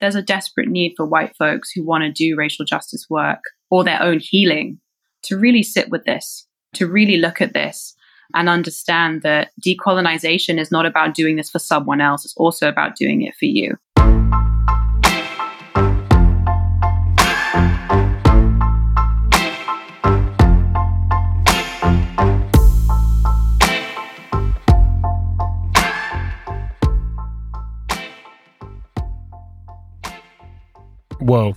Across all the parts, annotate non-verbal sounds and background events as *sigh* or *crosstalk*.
there's a desperate need for white folks who want to do racial justice work or their own healing to really sit with this, to really look at this and understand that decolonization is not about doing this for someone else, it's also about doing it for you. Whoa.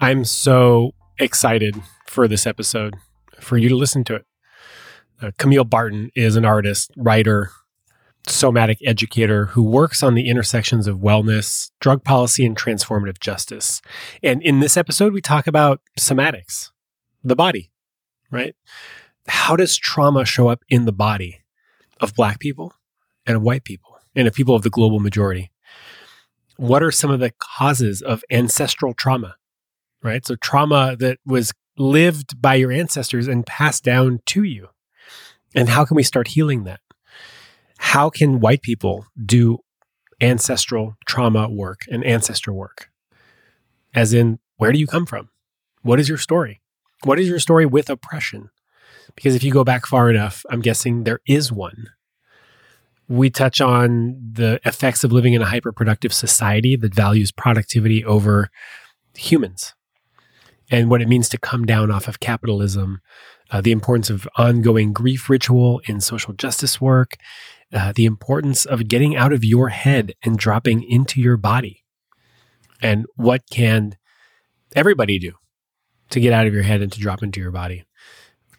I'm so excited for this episode, for you to listen to it. Uh, Camille Barton is an artist, writer, somatic educator who works on the intersections of wellness, drug policy, and transformative justice. And in this episode, we talk about somatics, the body, right? How does trauma show up in the body of Black people and of white people and of people of the global majority? What are some of the causes of ancestral trauma? Right. So, trauma that was lived by your ancestors and passed down to you. And how can we start healing that? How can white people do ancestral trauma work and ancestor work? As in, where do you come from? What is your story? What is your story with oppression? Because if you go back far enough, I'm guessing there is one we touch on the effects of living in a hyperproductive society that values productivity over humans and what it means to come down off of capitalism, uh, the importance of ongoing grief ritual in social justice work, uh, the importance of getting out of your head and dropping into your body. And what can everybody do to get out of your head and to drop into your body?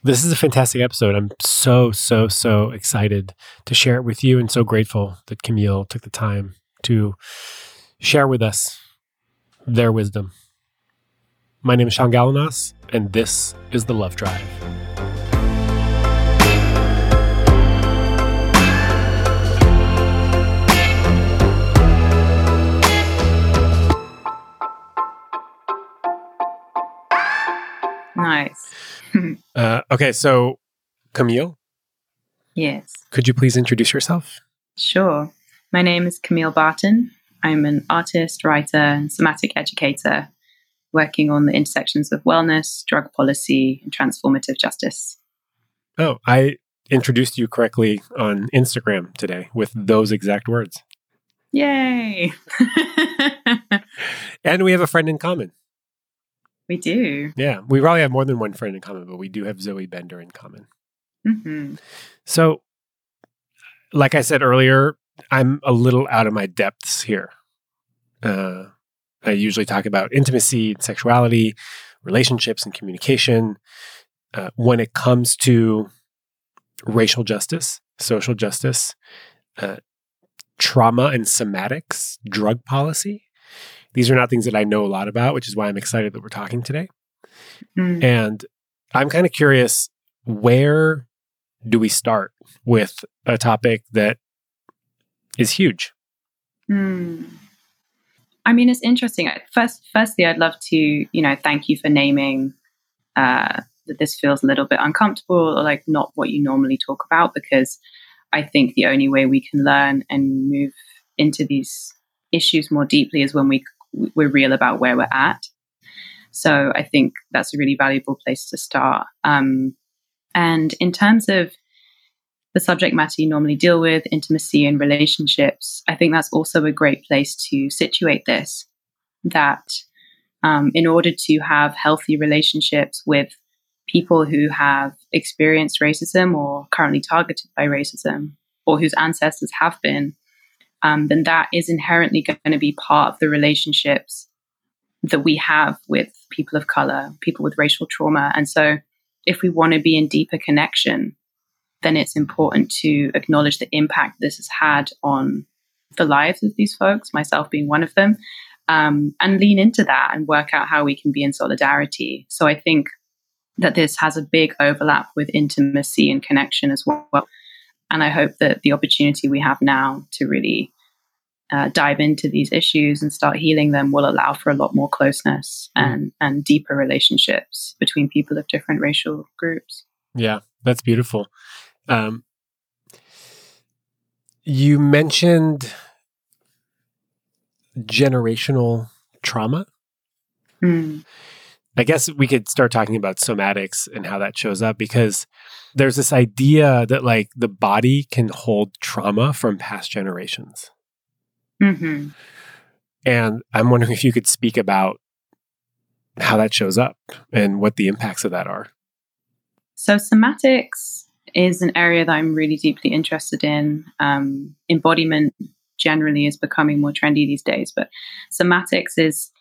This is a fantastic episode. I'm so, so, so excited to share it with you and so grateful that Camille took the time to share with us their wisdom. My name is Sean Galanos, and this is The Love Drive. Nice. *laughs* uh, okay, so Camille. Yes. Could you please introduce yourself? Sure. My name is Camille Barton. I'm an artist, writer, and somatic educator working on the intersections of wellness, drug policy, and transformative justice. Oh, I introduced you correctly on Instagram today with those exact words. Yay! *laughs* and we have a friend in common. We do. Yeah, we probably have more than one friend in common, but we do have Zoe Bender in common. Mm-hmm. So, like I said earlier, I'm a little out of my depths here. Uh, I usually talk about intimacy, and sexuality, relationships, and communication. Uh, when it comes to racial justice, social justice, uh, trauma and somatics, drug policy, these are not things that I know a lot about, which is why I'm excited that we're talking today. Mm. And I'm kind of curious where do we start with a topic that is huge? Mm. I mean, it's interesting. First, firstly, I'd love to, you know, thank you for naming uh, that this feels a little bit uncomfortable or like not what you normally talk about, because I think the only way we can learn and move into these issues more deeply is when we we're real about where we're at. So I think that's a really valuable place to start. Um, and in terms of the subject matter you normally deal with, intimacy and relationships, I think that's also a great place to situate this. That um, in order to have healthy relationships with people who have experienced racism or currently targeted by racism or whose ancestors have been, um, then that is inherently going to be part of the relationships that we have with people of color, people with racial trauma. And so, if we want to be in deeper connection, then it's important to acknowledge the impact this has had on the lives of these folks, myself being one of them, um, and lean into that and work out how we can be in solidarity. So, I think that this has a big overlap with intimacy and connection as well. And I hope that the opportunity we have now to really uh, dive into these issues and start healing them will allow for a lot more closeness mm. and, and deeper relationships between people of different racial groups. Yeah, that's beautiful. Um, you mentioned generational trauma. Mm. I guess we could start talking about somatics and how that shows up because there's this idea that like the body can hold trauma from past generations. hmm And I'm wondering if you could speak about how that shows up and what the impacts of that are. So, somatics is an area that I'm really deeply interested in. Um, embodiment generally is becoming more trendy these days, but somatics is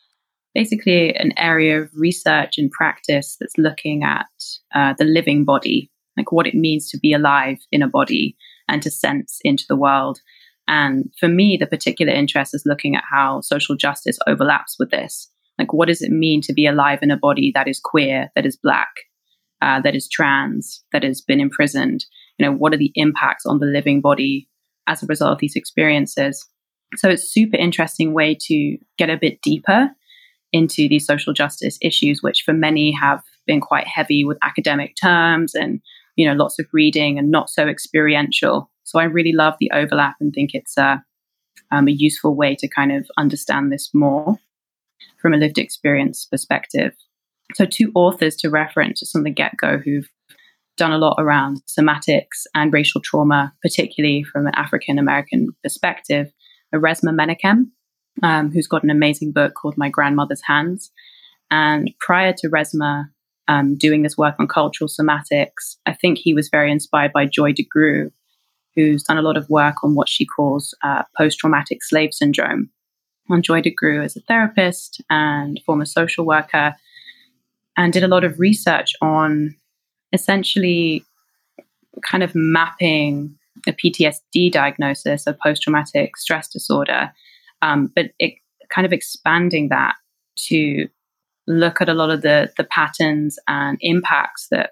basically an area of research and practice that's looking at uh, the living body, like what it means to be alive in a body and to sense into the world. And for me, the particular interest is looking at how social justice overlaps with this. Like, what does it mean to be alive in a body that is queer, that is black, uh, that is trans, that has been imprisoned? You know, what are the impacts on the living body as a result of these experiences? So it's super interesting way to get a bit deeper into these social justice issues, which for many have been quite heavy with academic terms and you know lots of reading and not so experiential. So I really love the overlap and think it's a, um, a useful way to kind of understand this more from a lived experience perspective. So two authors to reference just from the get go who've done a lot around somatics and racial trauma, particularly from an African American perspective. Resmaa Menakem, um, who's got an amazing book called My Grandmother's Hands. And prior to Resmaa um, doing this work on cultural somatics, I think he was very inspired by Joy DeGruy, who's done a lot of work on what she calls uh, post traumatic slave syndrome. And Joy DeGruy is a therapist and former social worker and did a lot of research on essentially kind of mapping a PTSD diagnosis of post traumatic stress disorder um, but it kind of expanding that to look at a lot of the the patterns and impacts that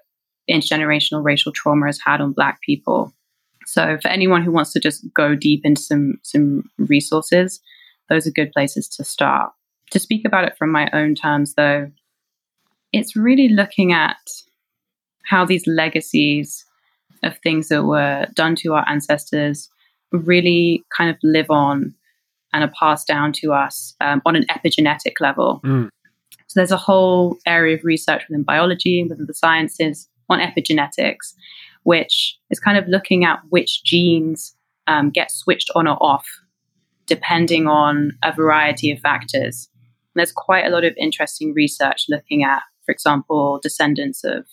intergenerational racial trauma has had on Black people. So for anyone who wants to just go deep into some some resources, those are good places to start. To speak about it from my own terms, though, it's really looking at how these legacies of things that were done to our ancestors really kind of live on and are passed down to us um, on an epigenetic level. Mm. So there's a whole area of research within biology, within the sciences on epigenetics, which is kind of looking at which genes um, get switched on or off depending on a variety of factors. And there's quite a lot of interesting research looking at, for example, descendants of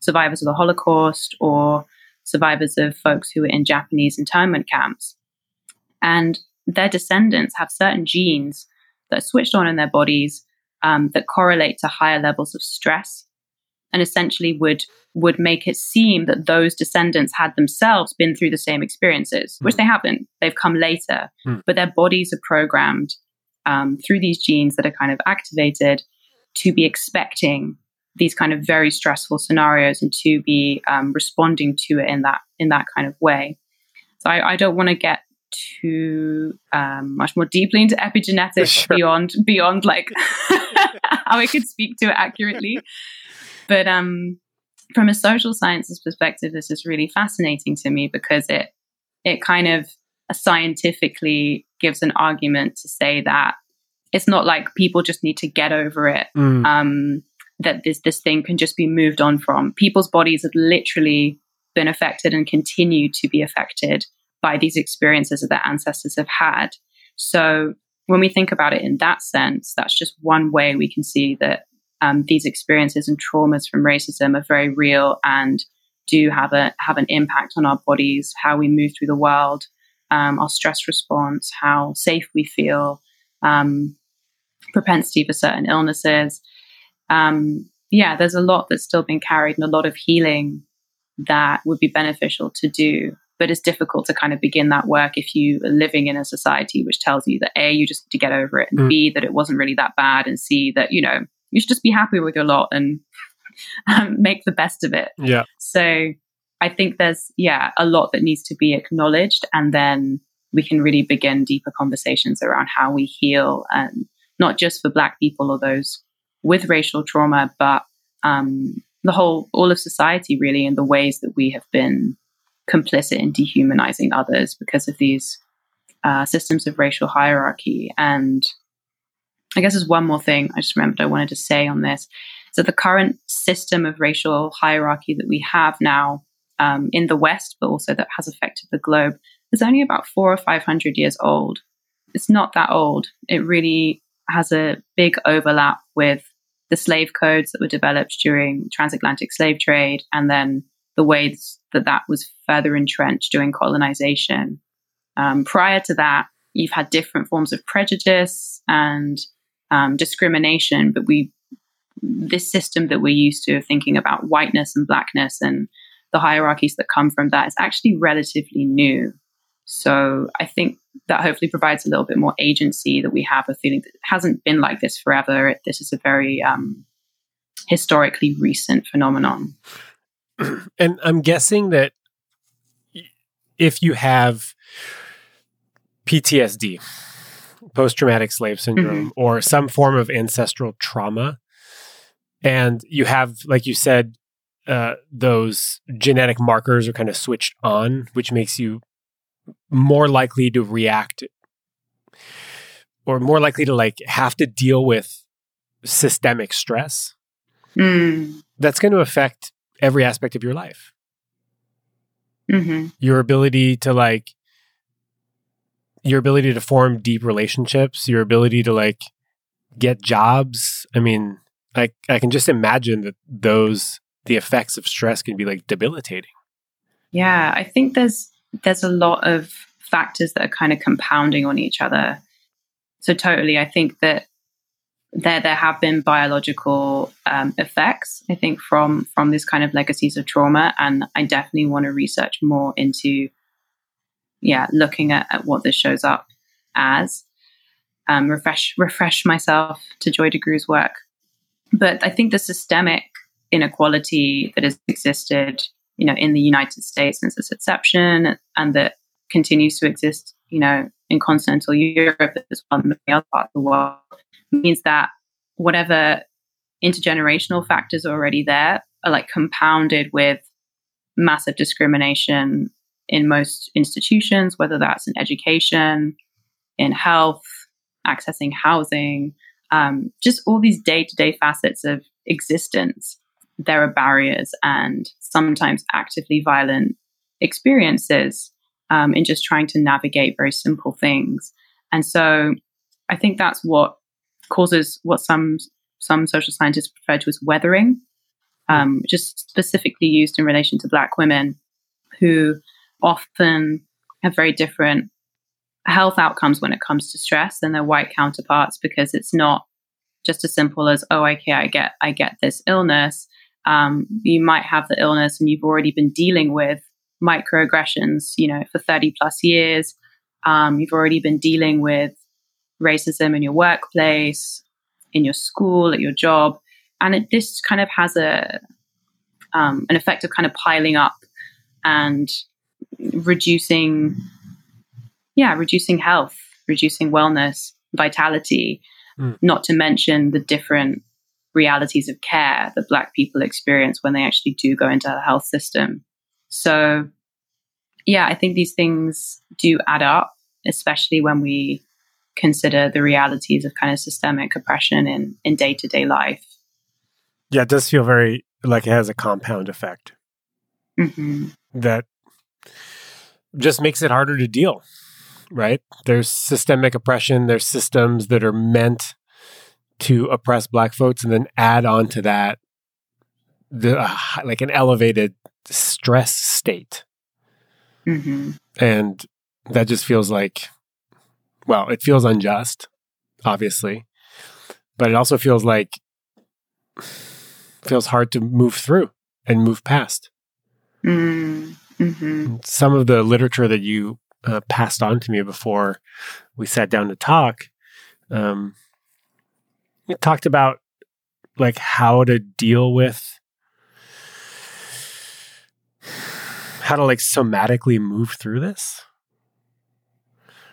survivors of the Holocaust or survivors of folks who were in Japanese internment camps. And their descendants have certain genes that are switched on in their bodies um, that correlate to higher levels of stress and essentially would would make it seem that those descendants had themselves been through the same experiences, which mm. they haven't. They've come later, mm. but their bodies are programmed um, through these genes that are kind of activated to be expecting these kind of very stressful scenarios and to be um, responding to it in that in that kind of way. So I, I don't want to get too um, much more deeply into epigenetics *laughs* sure. beyond beyond like *laughs* how I could speak to it accurately. But um, from a social sciences perspective, this is really fascinating to me because it it kind of scientifically gives an argument to say that it's not like people just need to get over it. Mm. Um, that this this thing can just be moved on from. People's bodies have literally been affected and continue to be affected by these experiences that their ancestors have had. So when we think about it in that sense, that's just one way we can see that um, these experiences and traumas from racism are very real and do have a have an impact on our bodies, how we move through the world, um, our stress response, how safe we feel, um, propensity for certain illnesses. Um, yeah, there's a lot that's still being carried and a lot of healing that would be beneficial to do but it's difficult to kind of begin that work if you are living in a society which tells you that a you just need to get over it and mm. b that it wasn't really that bad and c that you know you should just be happy with your lot and *laughs* um, make the best of it yeah so i think there's yeah a lot that needs to be acknowledged and then we can really begin deeper conversations around how we heal and not just for black people or those with racial trauma but um, the whole all of society really and the ways that we have been complicit in dehumanizing others because of these uh, systems of racial hierarchy. And I guess there's one more thing I just remembered I wanted to say on this. So the current system of racial hierarchy that we have now um, in the West, but also that has affected the globe, is only about four or five hundred years old. It's not that old. It really has a big overlap with the slave codes that were developed during transatlantic slave trade and then the ways that that was further entrenched during colonization. Um, prior to that, you've had different forms of prejudice and um, discrimination, but we this system that we're used to of thinking about whiteness and blackness and the hierarchies that come from that is actually relatively new. So I think that hopefully provides a little bit more agency that we have a feeling that hasn't been like this forever. This is a very um, historically recent phenomenon. *clears throat* And I'm guessing that if you have PTSD, post traumatic slave syndrome, mm-hmm. or some form of ancestral trauma, and you have, like you said, uh, those genetic markers are kind of switched on, which makes you more likely to react or more likely to like have to deal with systemic stress. Mm. That's going to affect every aspect of your life. Mm-hmm. Your ability to like, your ability to form deep relationships, your ability to like get jobs. I mean, I I can just imagine that those the effects of stress can be like debilitating. Yeah, I think there's there's a lot of factors that are kind of compounding on each other. So totally, I think that there there have been biological um, effects. I think from from this kind of legacies of trauma, and I definitely want to research more into, yeah, looking at, at what this shows up as. Um, refresh refresh myself to Joy DeGruy's work, but I think the systemic inequality that has existed, you know, in the United States since its inception, and that continues to exist, you know, in continental Europe as well as many other parts of the world, means that whatever intergenerational factors are already there are like compounded with massive discrimination in most institutions, whether that's in education, in health, accessing housing, um, just all these day to day facets of existence there are barriers and sometimes actively violent experiences um, in just trying to navigate very simple things. And so I think that's what causes what some some social scientists refer to as weathering, um, just specifically used in relation to Black women who often have very different health outcomes when it comes to stress than their white counterparts because it's not just as simple as oh okay I get I get this illness um, you might have the illness and you've already been dealing with microaggressions, you know, for 30 plus years. Um, you've already been dealing with racism in your workplace, in your school, at your job. And it, this kind of has a um, an effect of kind of piling up and reducing, yeah, reducing health, reducing wellness, vitality, mm. not to mention the different realities of care that Black people experience when they actually do go into the health system. So, yeah, I think these things do add up, especially when we consider the realities of kind of systemic oppression in in day to day life. Yeah, it does feel very like it has a compound effect mm-hmm. that just makes it harder to deal. Right? There's systemic oppression. There's systems that are meant to oppress black folks and then add on to that the uh, like an elevated stress state mm-hmm. and that just feels like well it feels unjust obviously but it also feels like feels hard to move through and move past mm-hmm. some of the literature that you uh, passed on to me before we sat down to talk um, we talked about like how to deal with how to like somatically move through this.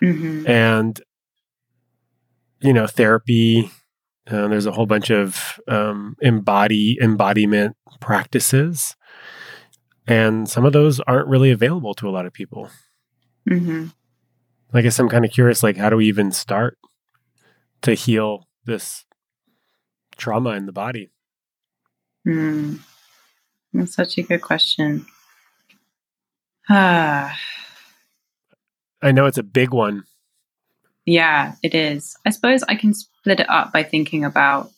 Mm-hmm. And you know, therapy. Uh, there's a whole bunch of um, embody embodiment practices, and some of those aren't really available to a lot of people. Mm-hmm. I guess I'm kind of curious, like, how do we even start to heal this trauma in the body? Hmm. That's such a good question. *sighs* Ah, I know it's a big one. yeah, it is. I suppose I can split it up by thinking about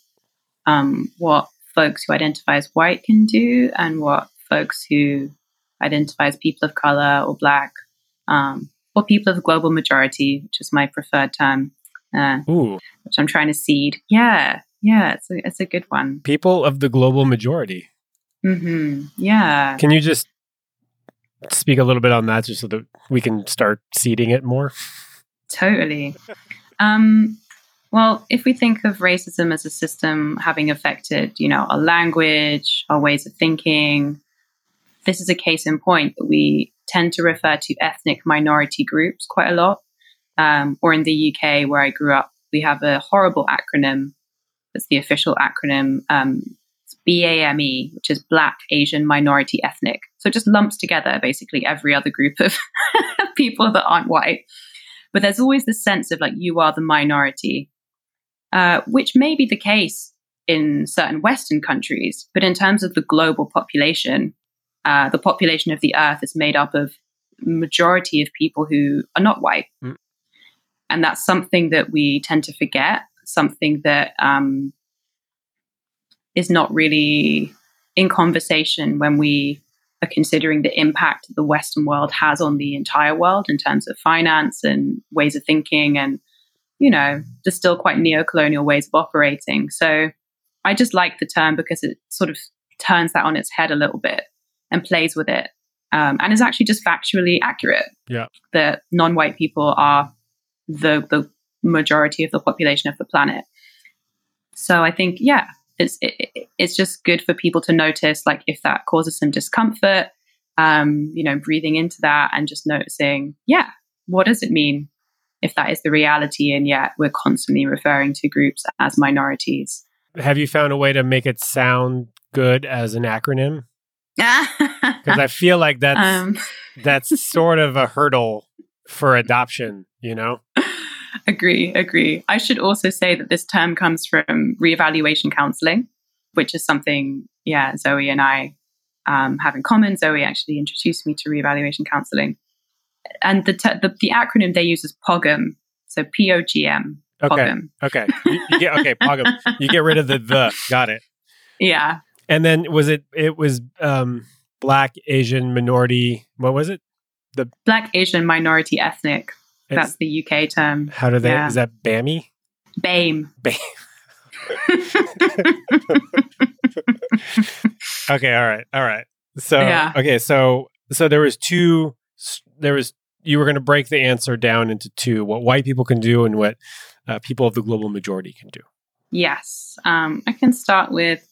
um, what folks who identify as white can do and what folks who identify as people of color or black um, or people of the global majority, which is my preferred term, uh, which I'm trying to seed. Yeah, yeah, it's a, it's a good one. people of the global majority. hmm Yeah. Can you just speak a little bit on that just so that we can start seeding it more? Totally. Um, well, if we think of racism as a system having affected, you know, our language, our ways of thinking, this is a case in point that we tend to refer to ethnic minority groups quite a lot. Um, or in the UK, where I grew up, we have a horrible acronym. That's the official acronym. Um, BAME, which is Black, Asian, Minority, Ethnic. So it just lumps together basically every other group of *laughs* people that aren't white. But there's always this sense of like you are the minority, uh, which may be the case in certain Western countries. But in terms of the global population, uh, the population of the Earth is made up of majority of people who are not white, Mm. and that's something that we tend to forget. Something that um, is not really in conversation when we are considering the impact the Western world has on the entire world in terms of finance and ways of thinking, and you know, there's still quite neo-colonial ways of operating. So I just like the term because it sort of turns that on its head a little bit and plays with it, um, and is actually just factually accurate. Yeah. that non-white people are the the majority of the population of the planet. So I think, yeah, it's it, it- it's just good for people to notice, like if that causes some discomfort, um, you know, breathing into that and just noticing, yeah, what does it mean if that is the reality? And yet we're constantly referring to groups as minorities. Have you found a way to make it sound good as an acronym? *laughs* Because I feel like that's um, that's sort of a hurdle for adoption. You know? *laughs* *laughs* agree, agree. I should also say that this term comes from reevaluation counseling, which is something, yeah, Zoe and I um, have in common. Zoe actually introduced me to reevaluation counseling. And the, te- the, the acronym they use is POGM, so P O G M. Okay. Okay. You, you get okay. POGM. You get rid of the the. Got it. Yeah. And then was it? It was um black, Asian, minority. What was it? The black, Asian, minority, ethnic. It's- That's the UK term. how do they? yeah. Is that BAMI? BAME. Bam. *laughs* Okay. All right. All right. So Yeah. okay. So so there was two. There was you were going to break the answer down into two: what white people can do and what uh, people of the global majority can do. Yes. Um, I can start with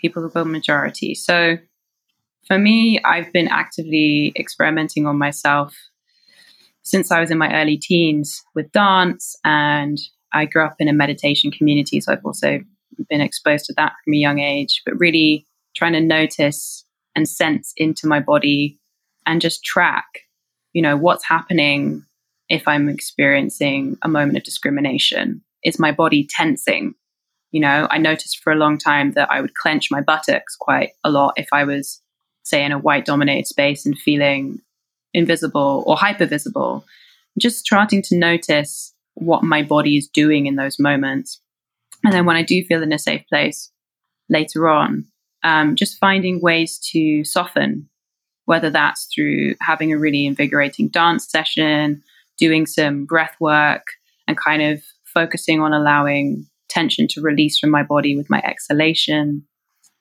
people of the global majority. So for me, I've been actively experimenting on myself since I was in my early teens with dance, and I grew up in a meditation community. So I've also been exposed to that from a young age, but really trying to notice and sense into my body and just track, you know, what's happening if I'm experiencing a moment of discrimination. Is my body tensing? You know, I noticed for a long time that I would clench my buttocks quite a lot if I was, say, in a white dominated space and feeling invisible or hypervisible. Just starting to notice what my body is doing in those moments. And then when I do feel in a safe place later on, um, just finding ways to soften, whether that's through having a really invigorating dance session, doing some breath work, and kind of focusing on allowing tension to release from my body with my exhalation,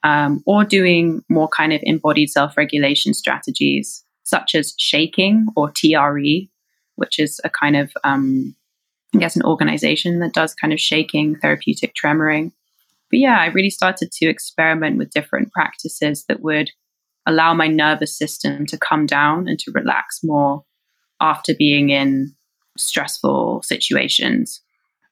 um, or doing more kind of embodied self regulation strategies such as shaking or TRE, which is a kind of, um, I guess, an organization that does kind of shaking, therapeutic tremoring. But yeah, I really started to experiment with different practices that would allow my nervous system to come down and to relax more after being in stressful situations.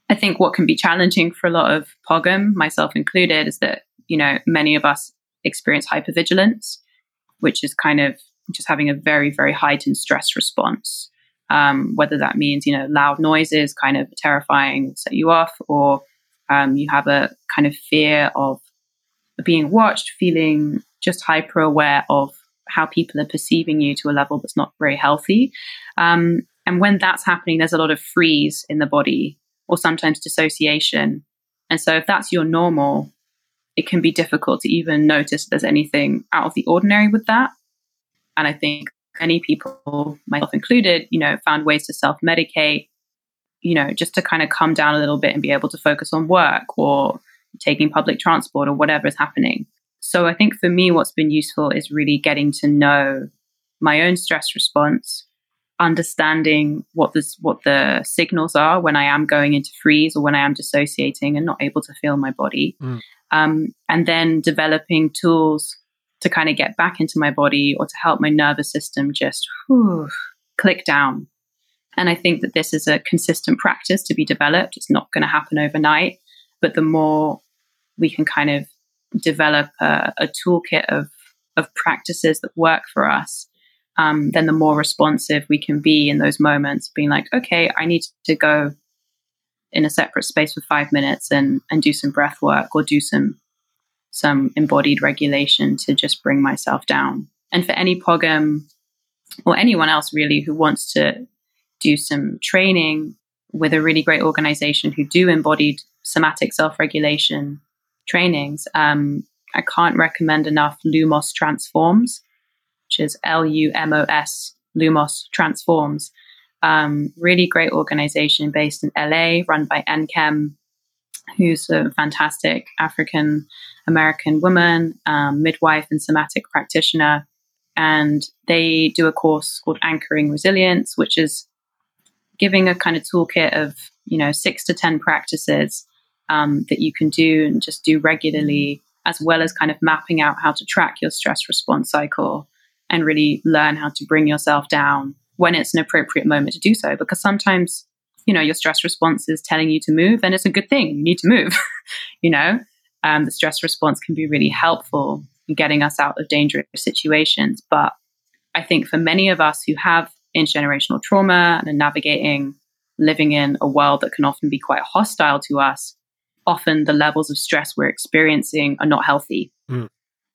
I think what can be challenging for a lot of POGM, myself included, is that, you know, many of us experience hypervigilance, which is kind of just having a very, very heightened stress response. um, whether that means, you know, loud noises kind of terrifying, set you off, or um, you have a kind of fear of being watched, feeling just hyper aware of how people are perceiving you to a level that's not very healthy. Um, and when that's happening, there's a lot of freeze in the body or sometimes dissociation. And so if that's your normal, it can be difficult to even notice there's anything out of the ordinary with that. And I think many people, myself included, you know, found ways to self medicate, you know, just to kind of come down a little bit and be able to focus on work or taking public transport or whatever is happening. So I think for me, what's been useful is really getting to know my own stress response, understanding what the what the signals are when I am going into freeze or when I am dissociating and not able to feel my body, mm. um, and then developing tools to kind of get back into my body or to help my nervous system just whew, click down. And I think that this is a consistent practice to be developed. It's not going to happen overnight, but the more we can kind of develop a, a toolkit of of practices that work for us, um, then the more responsive we can be in those moments, being like, okay, I need to go in a separate space for five minutes and and do some breath work or do some some embodied regulation to just bring myself down. And for any POGM or anyone else really who wants to do some training with a really great organization who do embodied somatic self regulation trainings, um, I can't recommend enough Lumos Transforms, which is L U M O S, Lumos Transforms. Um, really great organization based in LA, run by Nkem, who's a fantastic African American woman, um, midwife, and somatic practitioner. And they do a course called Anchoring Resilience, which is giving a kind of toolkit of, you know, six to 10 practices um, that you can do and just do regularly, as well as kind of mapping out how to track your stress response cycle and really learn how to bring yourself down when it's an appropriate moment to do so. Because sometimes, you know, your stress response is telling you to move and it's a good thing. You need to move, *laughs* you know? Um, the stress response can be really helpful in getting us out of dangerous situations. But I think for many of us who have intergenerational trauma and are navigating living in a world that can often be quite hostile to us, often the levels of stress we're experiencing are not healthy. Mm.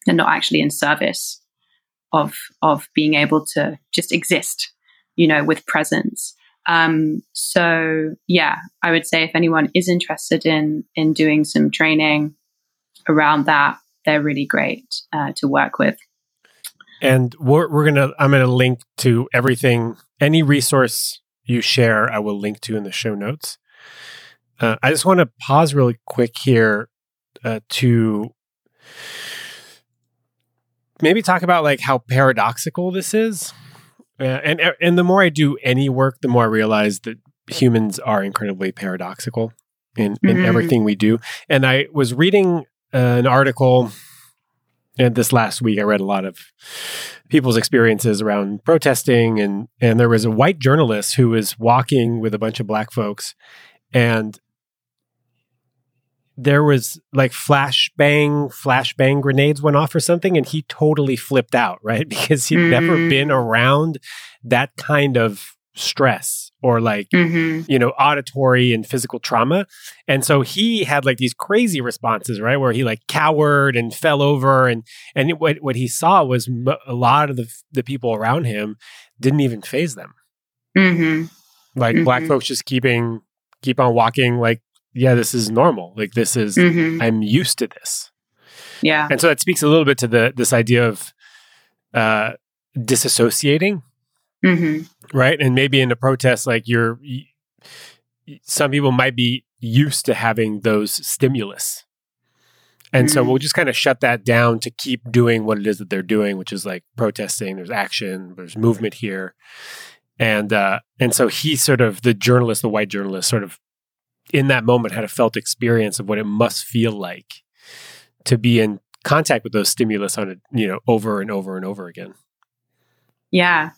They're not actually in service of of being able to just exist, you know, with presence. Um, so yeah, I would say if anyone is interested in in doing some training around that, they're really great uh, to work with. And we're, we're gonna I'm gonna link to everything, any resource you share, I will link to in the show notes. Uh, I just want to pause really quick here uh, to maybe talk about like how paradoxical this is. Uh, and and the more I do any work, the more I realize that humans are incredibly paradoxical in, in mm-hmm. everything we do. And I was reading an article and this last week I read a lot of people's experiences around protesting and and there was a white journalist who was walking with a bunch of black folks and there was like flashbang flashbang grenades went off or something and he totally flipped out right *laughs* because he'd mm-hmm. never been around that kind of stress or like mm-hmm. you know auditory and physical trauma and so he had like these crazy responses right where he like cowered and fell over and and it, what what he saw was a lot of the the people around him didn't even phase them mm-hmm. like mm-hmm. black folks just keeping keep on walking like yeah this is normal like this is mm-hmm. i'm used to this yeah and so that speaks a little bit to the this idea of uh disassociating Mm-hmm. Right. And maybe in a protest, like you're, some people might be used to having those stimulus. And mm-hmm. so we'll just kind of shut that down to keep doing what it is that they're doing, which is like protesting. There's action, there's movement here. And, uh, and so he sort of, the journalist, the white journalist, sort of in that moment had a felt experience of what it must feel like to be in contact with those stimulus on it, you know, over and over and over again. Yeah.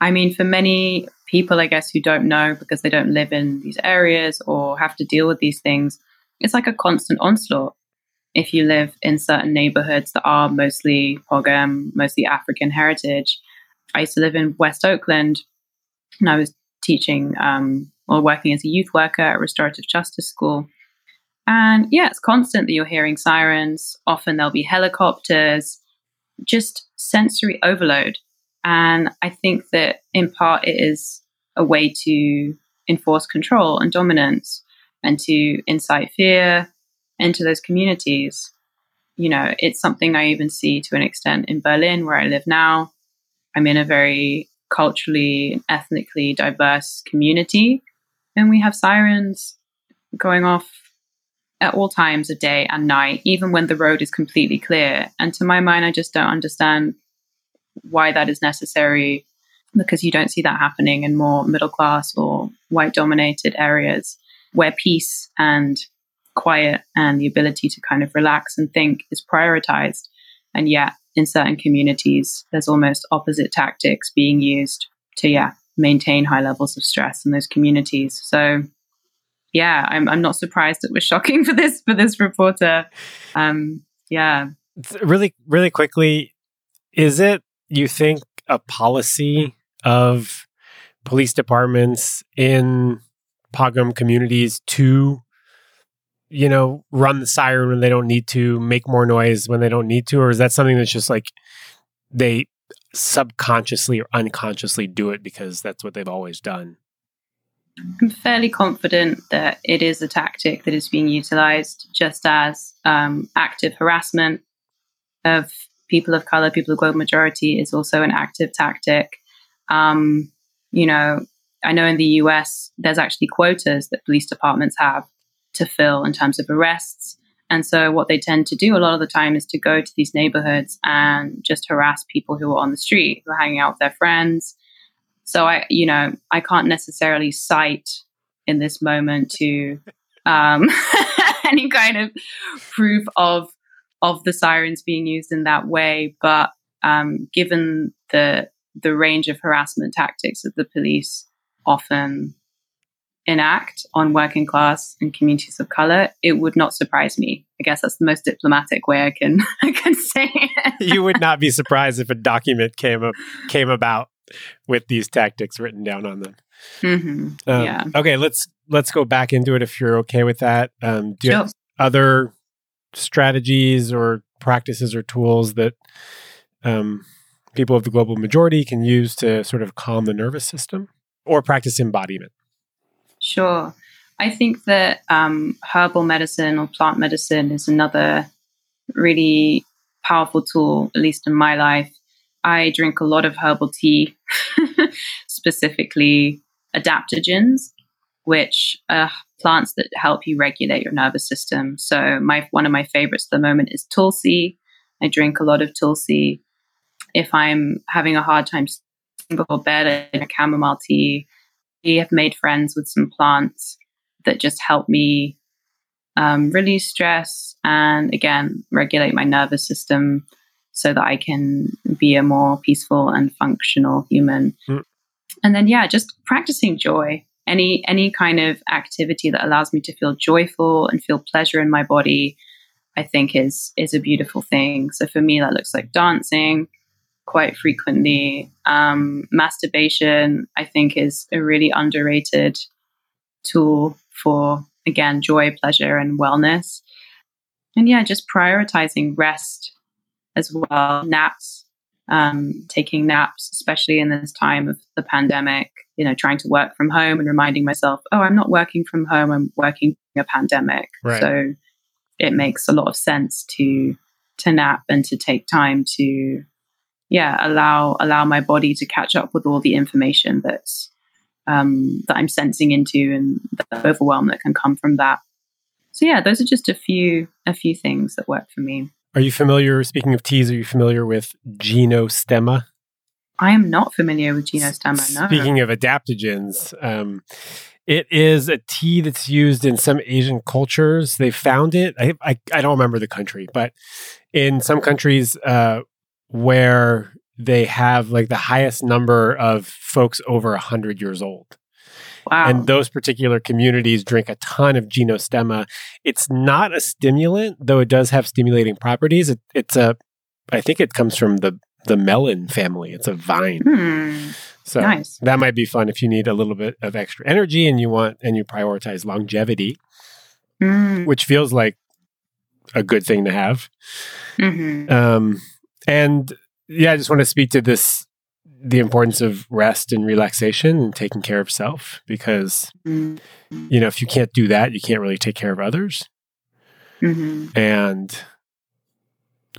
I mean, for many people, I guess, who don't know because they don't live in these areas or have to deal with these things, it's like a constant onslaught. If you live in certain neighborhoods that are mostly POGM, mostly African heritage, I used to live in West Oakland and I was teaching um, or working as a youth worker at restorative justice school. And yeah, it's constant that you're hearing sirens. Often there'll be helicopters, just sensory overload. And I think that in part it is a way to enforce control and dominance and to incite fear into those communities. You know, it's something I even see to an extent in Berlin, where I live now. I'm in a very culturally, and ethnically diverse community, and we have sirens going off at all times of day and night, even when the road is completely clear. And to my mind, I just don't understand why that is necessary because you don't see that happening in more middle class or white dominated areas where peace and quiet and the ability to kind of relax and think is prioritized. And yet, in certain communities, there's almost opposite tactics being used to, yeah, maintain high levels of stress in those communities. So, yeah, I'm, I'm not surprised it was shocking *laughs* for this for this reporter. Um, yeah, really, really quickly, is it you think a policy of police departments in POGM communities to you know run the siren when they don't need to make more noise when they don't need to or is that something that's just like they subconsciously or unconsciously do it because that's what they've always done? I'm fairly confident that it is a tactic that is being utilized just as um, active harassment of people of color people of global majority is also an active tactic um, you know, I know in the US, there's actually quotas that police departments have to fill in terms of arrests. And so, what they tend to do a lot of the time is to go to these neighborhoods and just harass people who are on the street, who are hanging out with their friends. So, I, you know, I can't necessarily cite in this moment to um, *laughs* any kind of proof of of the sirens being used in that way. But um, given the the range of harassment tactics that the police often enact on working class and communities of color, it would not surprise me. I guess that's the most diplomatic way I can *laughs* I can say it. you would not be surprised if a document came up came about with these tactics written down on them. Mm-hmm. Um, yeah. Okay, let's let's go back into it if you're okay with that. Um, do you sure. have other strategies or practices or tools that um, people of the global majority can use to sort of calm the nervous system or practice embodiment? Sure. I think that um, herbal medicine or plant medicine is another really powerful tool, at least in my life. I drink a lot of herbal tea, *laughs* specifically adaptogens, which are plants that help you regulate your nervous system. So, my one of my favorites at the moment is tulsi. I drink a lot of tulsi if I'm having a hard time before bed, I drink chamomile tea. We have made friends with some plants that just help me um, release stress and again regulate my nervous system so that I can be a more peaceful and functional human. Mm. And then yeah, just practicing joy. Any any kind of activity that allows me to feel joyful and feel pleasure in my body, I think is is a beautiful thing. So for me that looks like dancing, quite frequently. Um, masturbation, I think, is a really underrated tool for, again, joy, pleasure, and wellness. And yeah, just prioritizing rest as well, naps, um, taking naps, especially in this time of the pandemic, you know, trying to work from home and reminding myself, oh, I'm not working from home, I'm working a pandemic. Right. So it makes a lot of sense to to nap and to take time to yeah allow allow my body to catch up with all the information that's um, that I'm sensing into and the overwhelm that can come from that. So yeah, those are just a few a few things that work for me. Are you familiar? Speaking of teas, are you familiar with Gynostemma? I am not familiar with Gynostemma. No. Speaking of adaptogens, um, it is a tea that's used in some Asian cultures. They found it. I, I, I don't remember the country, but in some countries, uh, where they have like the highest number of folks over 100 years old. Wow. And those particular communities drink a ton of Gynostemma. It's not a stimulant, though it does have stimulating properties. It, it's a, I think it comes from the the melon family. It's a vine. Hmm. So Nice. that might be fun if you need a little bit of extra energy and you want and you prioritize longevity, Mm, which feels like a good thing to have. mhm. Um, and yeah, I just want to speak to this the importance of rest and relaxation and taking care of self because Mm, you know if you can't do that you can't really take care of others mhm. and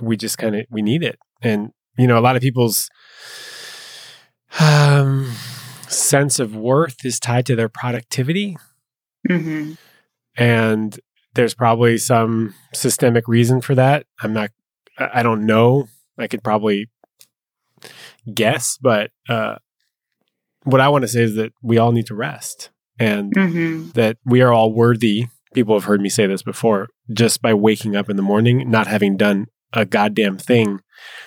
we just kind of we need it and you know a lot of people's um sense of worth is tied to their productivity Mhm. and there's probably some systemic reason for that i'm not i don't know i could probably guess but uh what i want to say is that we all need to rest and Mhm. that we are all worthy people have heard me say this before just by waking up in the morning not having done a goddamn thing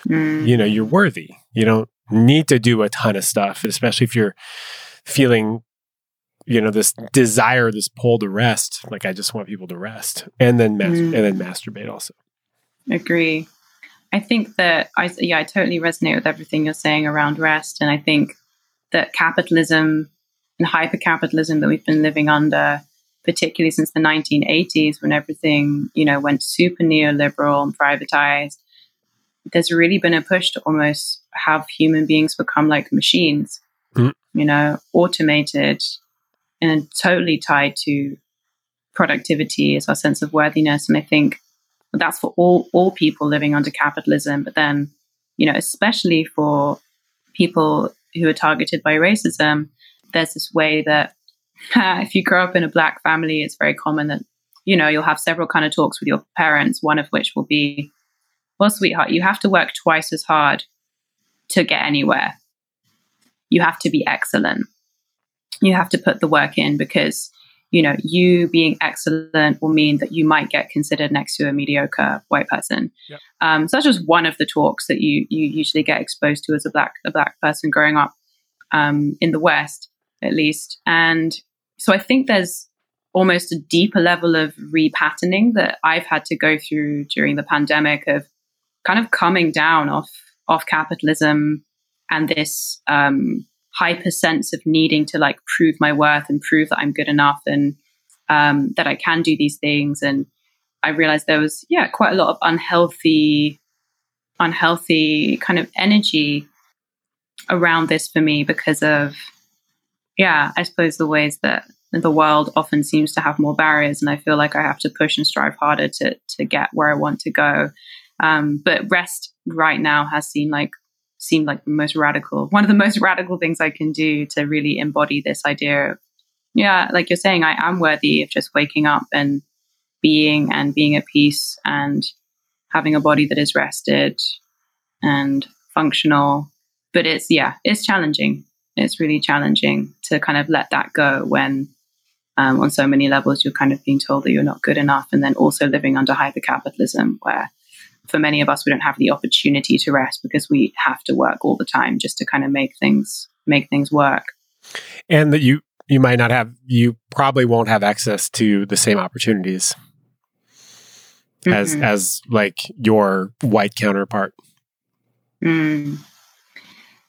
Mm, you know you're worthy you don't need to do a ton of stuff especially if you're feeling you know this desire this pull to rest like i just want people to rest and then mas- Mm. and then masturbate also agree. I think that I yeah I totally resonate with everything you're saying around rest, and I think that capitalism and hypercapitalism that we've been living under, particularly since the 1980s, when everything you know went super neoliberal and privatized, there's really been a push to almost have human beings become like machines, Mm. you know, automated and totally tied to productivity is our sense of worthiness, and I think that's for all all people living under capitalism but then you know especially for people who are targeted by racism there's this way that *laughs* if you grow up in a black family it's very common that you know you'll have several kind of talks with your parents one of which will be well sweetheart you have to work twice as hard to get anywhere you have to be excellent you have to put the work in because you know, you being excellent will mean that you might get considered next to a mediocre white person. Yep. Um, so that's just one of the talks that you you usually get exposed to as a black a black person growing up um, in the West, at least. And so I think there's almost a deeper level of repatterning that I've had to go through during the pandemic of kind of coming down off off capitalism and this um, hyper sense of needing to like prove my worth and prove that I'm good enough and um, that I can do these things. And I realized there was, yeah, quite a lot of unhealthy, unhealthy kind of energy around this for me because of, yeah, I suppose the ways that the world often seems to have more barriers, and I feel like I have to push and strive harder to to get where I want to go. Um, but rest right now has seemed like seemed like the most radical, one of the most *laughs* radical things I can do to really embody this idea of, yeah, like you're saying, I am worthy of just waking up and being and being at peace and having a body that is rested and functional. But it's, yeah, it's challenging. It's really challenging to kind of let that go when, um, on so many levels, you're kind of being told that you're not good enough. And then also living under hypercapitalism, where for many of us we don't have the opportunity to rest because we have to work all the time just to kind of make things make things work and that you you might not have you probably won't have access to the same opportunities as Mhm. as like your white counterpart Mm.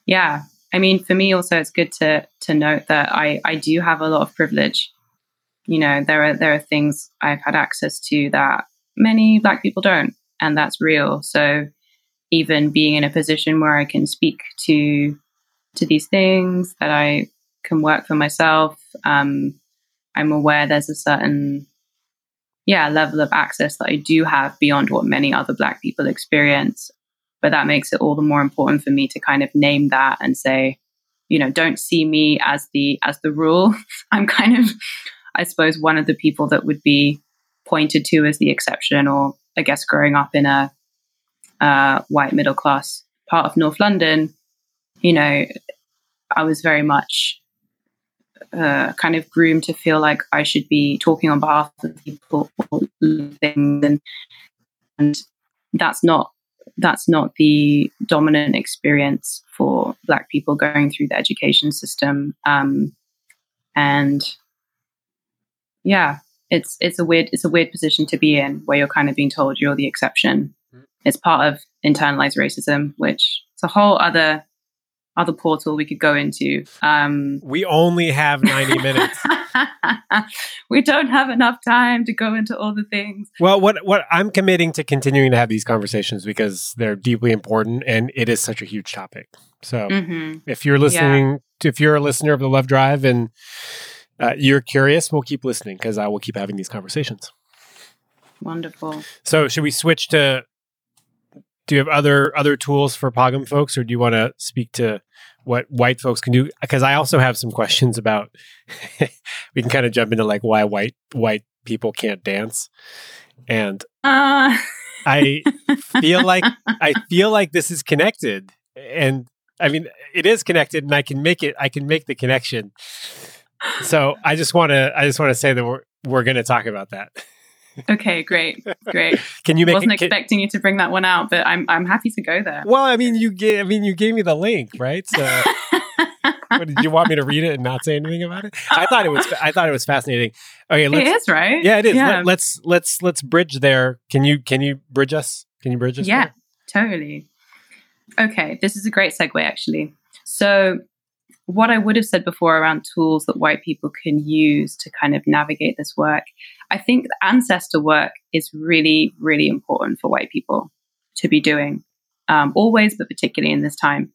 yeah i mean for me also it's good to to note that i i do have a lot of privilege. You know there are there are things i've had access to that many black people don't and that's real. So even being in a position where i can speak to to these things that i can work for myself um i'm aware there's a certain yeah level of access that i do have beyond what many other black people experience but that makes it all the more important for me to kind of name that and say you know don't see me as the as the rule. *laughs* I'm kind of i suppose one of the people that would be pointed to as the exception or i guess growing up in a uh, white middle class part of north london you know i was very much uh, kind of groomed to feel like i should be talking on behalf of people things and and that's not that's not the dominant experience for black people going through the education system. Um, and yeah it's it's a weird it's a weird position to be in where you're kind of being told you're the exception. It's part of internalized racism which it's a whole other other portal we could go into. Um, we only have 90 *laughs* minutes. we don't have enough time to go into all the things. Well, what what I'm committing to continuing to have these conversations because they're deeply important and it is such a huge topic. So, mm-hmm. if you're listening, yeah. to, if you're a listener of the Love Drive and uh, you're curious, we'll keep listening because I will keep having these conversations. Wonderful. So, should we switch to? Do you have other other tools for POGM folks, or do you want to speak to what white folks can do? Because I also have some questions about. *laughs* we can kind of jump into like why white white people can't dance, and uh. I *laughs* feel like I feel like this is connected, and I mean it is connected, and I can make it. I can make the connection. So I just want to I just want to say that we're we're going to talk about that. Okay, great, great. *laughs* Can you make? Wasn't it, can, expecting you to bring that one out, but I'm I'm happy to go there. Well, I mean, you gave I mean you gave me the link, right? So, *laughs* what, did you want me to read it and not say anything about it? I thought it was I thought it was fascinating. Okay, let's, it is right. Yeah, it is. Yeah. Let, us let's, let's let's bridge there. Can you can you bridge us? Can you bridge us? Yeah, there? totally. Okay, this is a great segue actually. So what I would have said before around tools that white people can use to kind of navigate this work, I think ancestor work is really, really important for white people to be doing, um, always, but particularly in this time.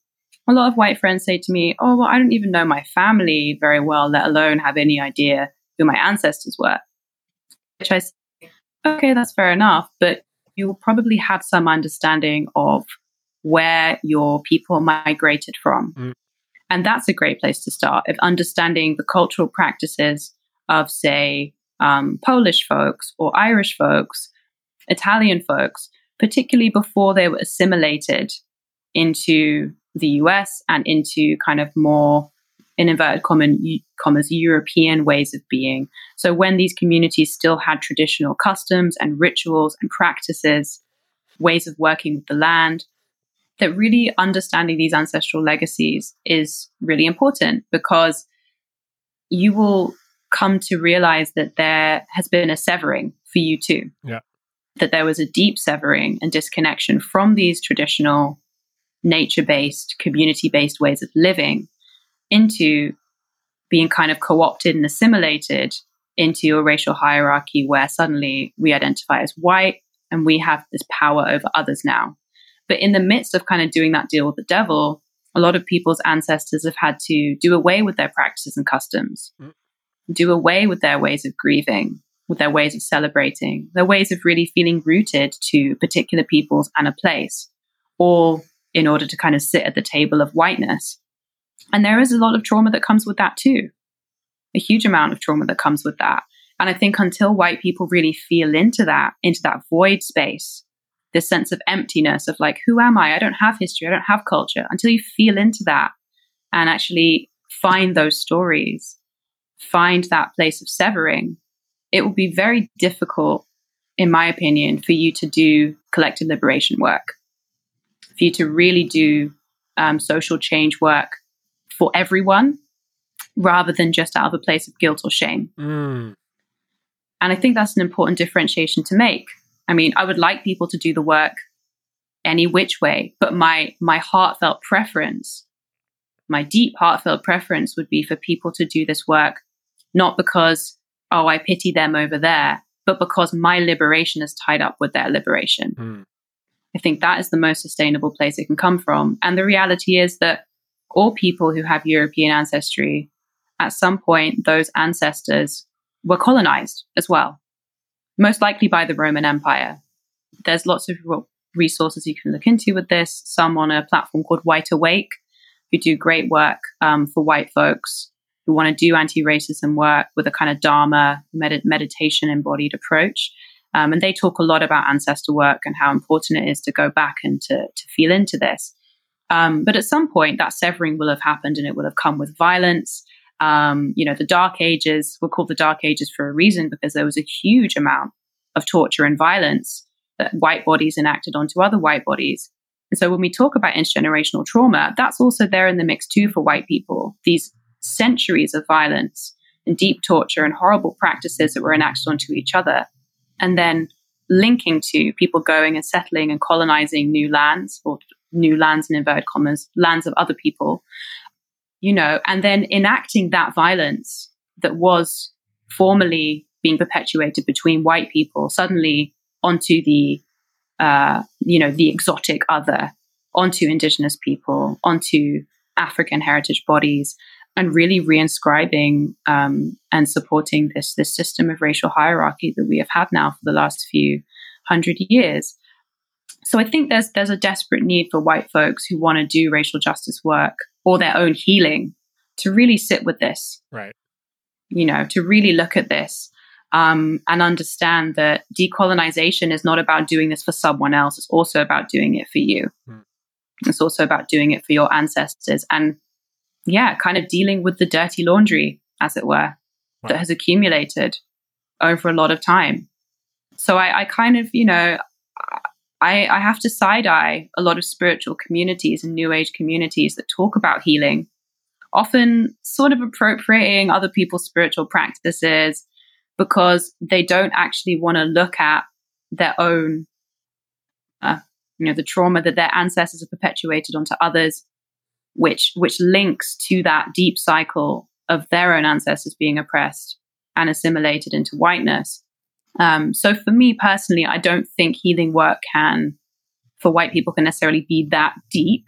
A lot of white friends say to me, Oh, well, I don't even know my family very well, let alone have any idea who my ancestors were. Which I say, Okay, that's fair enough, but you will probably have some understanding of where your people migrated from. Mm. And that's a great place to start of understanding the cultural practices of, say, um, Polish folks or Irish folks, Italian folks, particularly before they were assimilated into the US and into kind of more, in inverted commas, European ways of being. So when these communities still had traditional customs and rituals and practices, ways of working with the land, that really understanding these ancestral legacies is really important because you will come to realize that there has been a severing for you too. Yeah. That there was a deep severing and disconnection from these traditional nature based, community based ways of living into being kind of co opted and assimilated into a racial hierarchy where suddenly we identify as white and we have this power over others now. But in the midst of kind of doing that deal with the devil, a lot of people's ancestors have had to do away with their practices and customs, mm. Do away with their ways of grieving, with their ways of celebrating, their ways of really feeling rooted to particular peoples and a place, all in order to kind of sit at the table of whiteness. And there is a lot of trauma that comes with that too, a huge amount of trauma that comes with that. And I think until white people really feel into that, into that void space, this sense of emptiness of like, who am I? I don't have history. I don't have culture. Until you feel into that and actually find those stories, find that place of severing, it will be very difficult, in my opinion, for you to do collective liberation work, for you to really do um, social change work for everyone rather than just out of a place of guilt or shame. Mm. And I think that's an important differentiation to make I mean, I would like people to do the work any which way, but my my heartfelt preference, my deep heartfelt preference would be for people to do this work not because oh I pity them over there, but because my liberation is tied up with their liberation. Mm. I think that is the most sustainable place it can come from. And the reality is that all people who have European ancestry, at some point, those ancestors were colonized as well most likely by the Roman Empire. There's lots of resources you can look into with this. Some on a platform called White Awake, who do great work um, for white folks who want to do anti-racism work with a kind of Dharma med- meditation embodied approach. Um, and they talk a lot about ancestor work and how important it is to go back and to, to feel into this. Um, but at some point, that severing will have happened and it will have come with violence. Um, you know, the Dark Ages were called the Dark Ages for a reason because there was a huge amount of torture and violence that white bodies enacted onto other white bodies. And so when we talk about intergenerational trauma, that's also there in the mix too for white people. These centuries of violence and deep torture and horrible practices that were enacted onto each other. And then linking to people going and settling and colonizing new lands or new lands and inverted commas, lands of other people, you know, and then enacting that violence that was formerly being perpetuated between white people suddenly onto the, uh, you know, the exotic other, onto indigenous people, onto African heritage bodies, and really reinscribing um, and supporting this this system of racial hierarchy that we have had now for the last few hundred years. So I think there's there's a desperate need for white folks who want to do racial justice work or their own healing to really sit with this. Right. You know, to really look at this um, and understand that decolonization is not about doing this for someone else. It's also about doing it for you. Hmm. It's also about doing it for your ancestors and, yeah, kind of dealing with the dirty laundry, as it were, wow. that has accumulated over a lot of time. So I, I kind of, you know, I, I have to side eye a lot of spiritual communities and new age communities that talk about healing, often sort of appropriating other people's spiritual practices because they don't actually want to look at their own, uh, you know, the trauma that their ancestors have perpetuated onto others, which which links to that deep cycle of their own ancestors being oppressed and assimilated into whiteness. Um, so for me personally, I don't think healing work can, for white people, can necessarily be that deep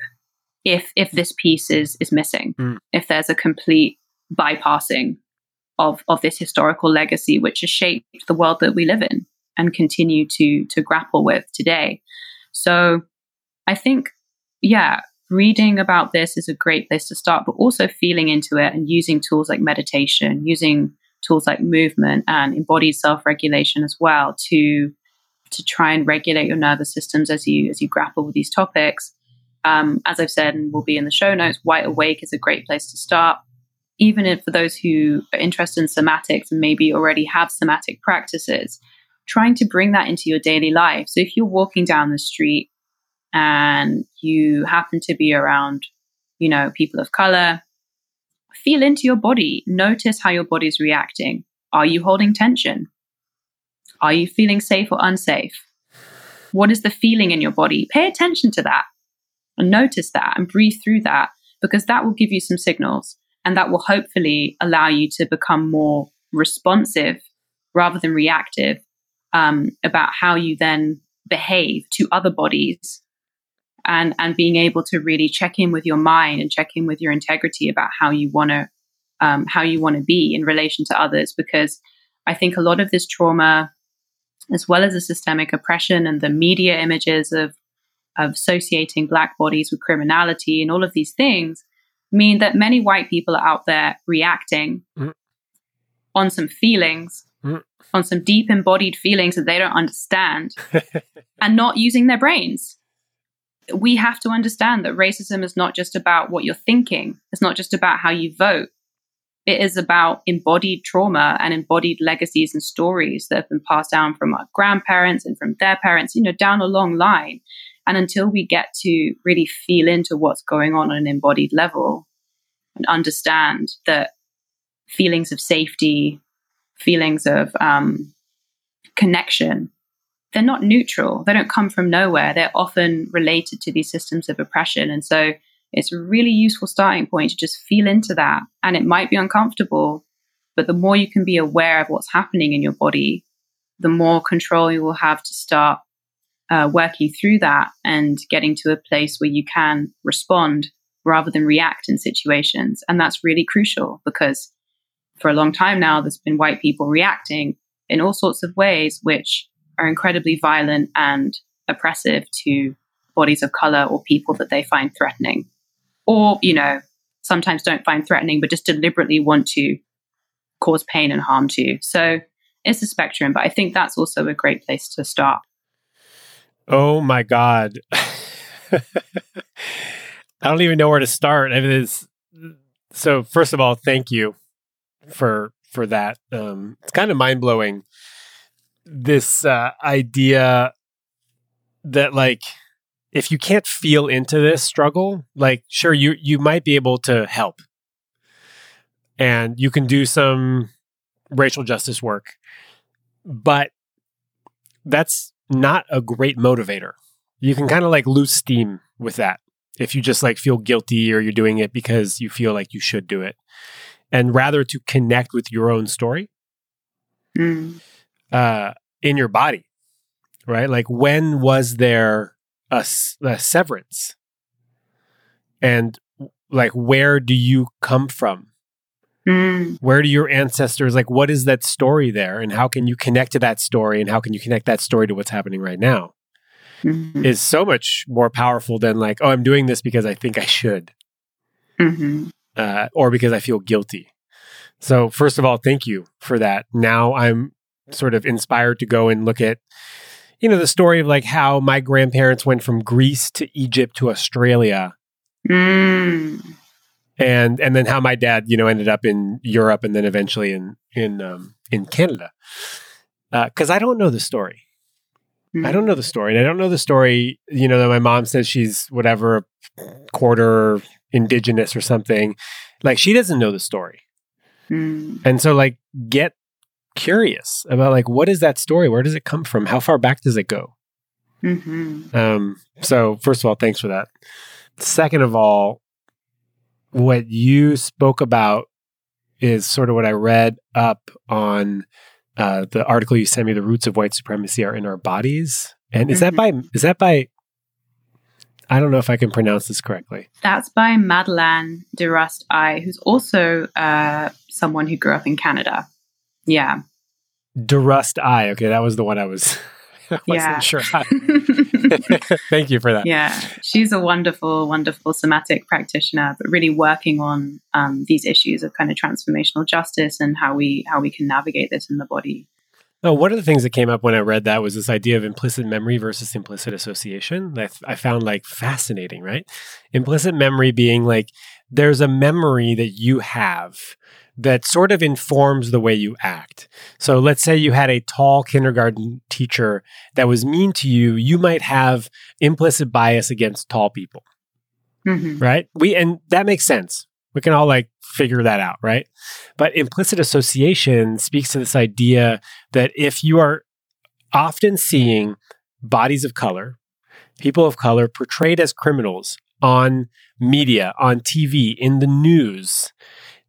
if if this piece is is missing. Mm. If there's a complete bypassing of of this historical legacy, which has shaped the world that we live in and continue to to grapple with today. So I think, yeah, reading about this is a great place to start, but also feeling into it and using tools like meditation, using tools like movement and embodied self-regulation as well to to try and regulate your nervous systems as you as you grapple with these topics. Um, as I've said and will be in the show notes, White Awake is a great place to start. Even if for those who are interested in somatics and maybe already have somatic practices, trying to bring that into your daily life. So if you're walking down the street and you happen to be around, you know, people of color, Feel into your body. Notice how your body's reacting. Are you holding tension? Are you feeling safe or unsafe? What is the feeling in your body? Pay attention to that and notice that and breathe through that because that will give you some signals and that will hopefully allow you to become more responsive rather than reactive um, about how you then behave to other bodies and and being able to really check in with your mind and check in with your integrity about how you want to um, how you want to be in relation to others because I think a lot of this trauma as well as the systemic oppression and the media images of of associating black bodies with criminality and all of these things mean that many white people are out there reacting mm. on some feelings mm. on some deep embodied feelings that they don't understand *laughs* and not using their brains we have to understand that racism is not just about what you're thinking, it's not just about how you vote. It is about embodied trauma and embodied legacies and stories that have been passed down from our grandparents and from their parents, you know, down a long line. And until we get to really feel into what's going on on an embodied level and understand that feelings of safety, feelings of um, connection they're not neutral. They don't come from nowhere. They're often related to these systems of oppression. And so it's a really useful starting point to just feel into that. And it might be uncomfortable, but the more you can be aware of what's happening in your body, the more control you will have to start uh, working through that and getting to a place where you can respond rather than react in situations. And that's really crucial because for a long time now, there's been white people reacting in all sorts of ways, which are incredibly violent and oppressive to bodies of color or people that they find threatening. Or, you know, sometimes don't find threatening, but just deliberately want to cause pain and harm to. So it's a spectrum, but I think that's also a great place to start. Oh my God. *laughs* I don't even know where to start. I mean, it's, so first of all, thank you for for that. Um, it's kind of mind blowing this uh, idea that like if you can't feel into this struggle, like sure you you might be able to help. And you can do some racial justice work. But that's not a great motivator. you can kind of like lose steam with that if you just like feel guilty or you're doing it because you feel like you should do it. And rather to connect with your own story Mm. Uh, in your body, right? Like when was there a severance? And like where do you come from? Mm. Where do your ancestors like what is that story there and how can you connect to that story and how can you connect that story to what's happening right now? Mhm. Is so much more powerful than like, oh, I'm doing this because I think I should. Mhm. uh, or because I feel guilty. So, first of all, thank you for that. Now I'm sort of inspired to go and look at, you know, the story of like how my grandparents went from Greece to Egypt to Australia, Mm. and and then how my dad, you know, ended up in Europe and then eventually in in um, in Canada. Because I don't know the story. I don't know the story. And I don't know the story, you know, that my mom says she's whatever quarter indigenous or something. Like she doesn't know the story. Mm. And so like get curious about like what is that story? Where does it come from? How far back does it go? Mhm. Um so first of all, thanks for that. Second of all, what you spoke about is sort of what I read up on uh, the article you sent me. The roots of white supremacy are in our bodies, and is that by is that by? I don't know if I can pronounce this correctly. That's by Madelanne de Rust I, who's also uh, someone who grew up in Canada. Yeah. DeRust I. Okay, that was the one I was. *laughs* I wasn't Yeah. sure. *laughs* *laughs* Thank you for that. yeah. She's a wonderful, wonderful somatic practitioner, but really working on um, these issues of kind of transformational justice and how we how we can navigate this in the body. Oh, one of the things that came up when I read that was this idea of implicit memory versus implicit association that I found like fascinating, right? Implicit memory being like there's a memory that you have that sort of informs the way you act. So let's say you had a tall kindergarten teacher that was mean to you, you might have implicit bias against tall people Mhm. right? We and that makes sense. We can all like figure that out, right? But implicit association speaks to this idea that if you are often seeing bodies of color, people of color portrayed as criminals on media, on TV, in the news,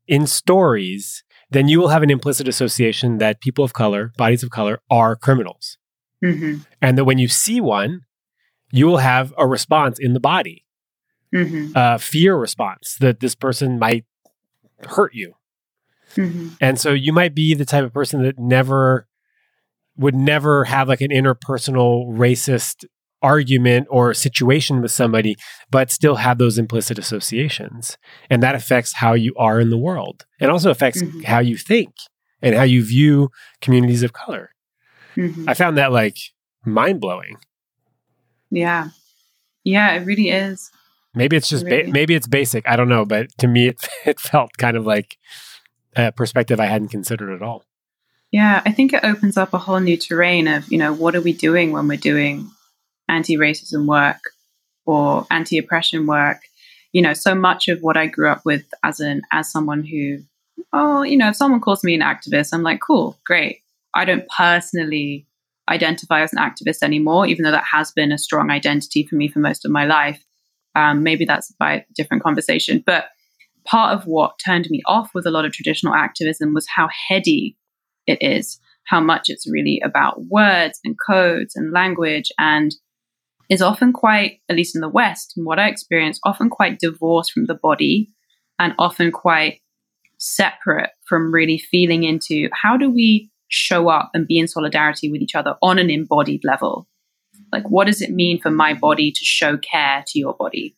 in stories, then you will have an implicit association that people of color, bodies of color, are criminals. Mhm. And that when you see one, you will have a response in the body Mhm. uh, fear response that this person might hurt you. Mhm. And so you might be the type of person that never would never have like an interpersonal racist argument or situation with somebody, but still have those implicit associations. And that affects how you are in the world. It also affects Mhm. how you think and how you view communities of color. Mhm. I found that like mind blowing. Yeah. Yeah, it really is. Maybe it's just ba- Really? maybe it's basic. I don't know, but to me, *laughs* it it felt kind of like a perspective I hadn't considered at all. Yeah, I think it opens up a whole new terrain of, you know, what are we doing when we're doing anti racism work or anti oppression work? You know, so much of what I grew up with as an as someone who, oh, you know, if someone calls me an activist, I'm like, cool, great. I don't personally identify as an activist anymore, even though that has been a strong identity for me for most of my life. Um, maybe that's by a different conversation. But part of what turned me off with a lot of traditional activism was how heady it is, how much it's really about words and codes and language, and is often quite, at least in the West, from what I experience, often quite divorced from the body and often quite separate from really feeling into how do we show up and be in solidarity with each other on an embodied level. Like, what does it mean for my body to show care to your body?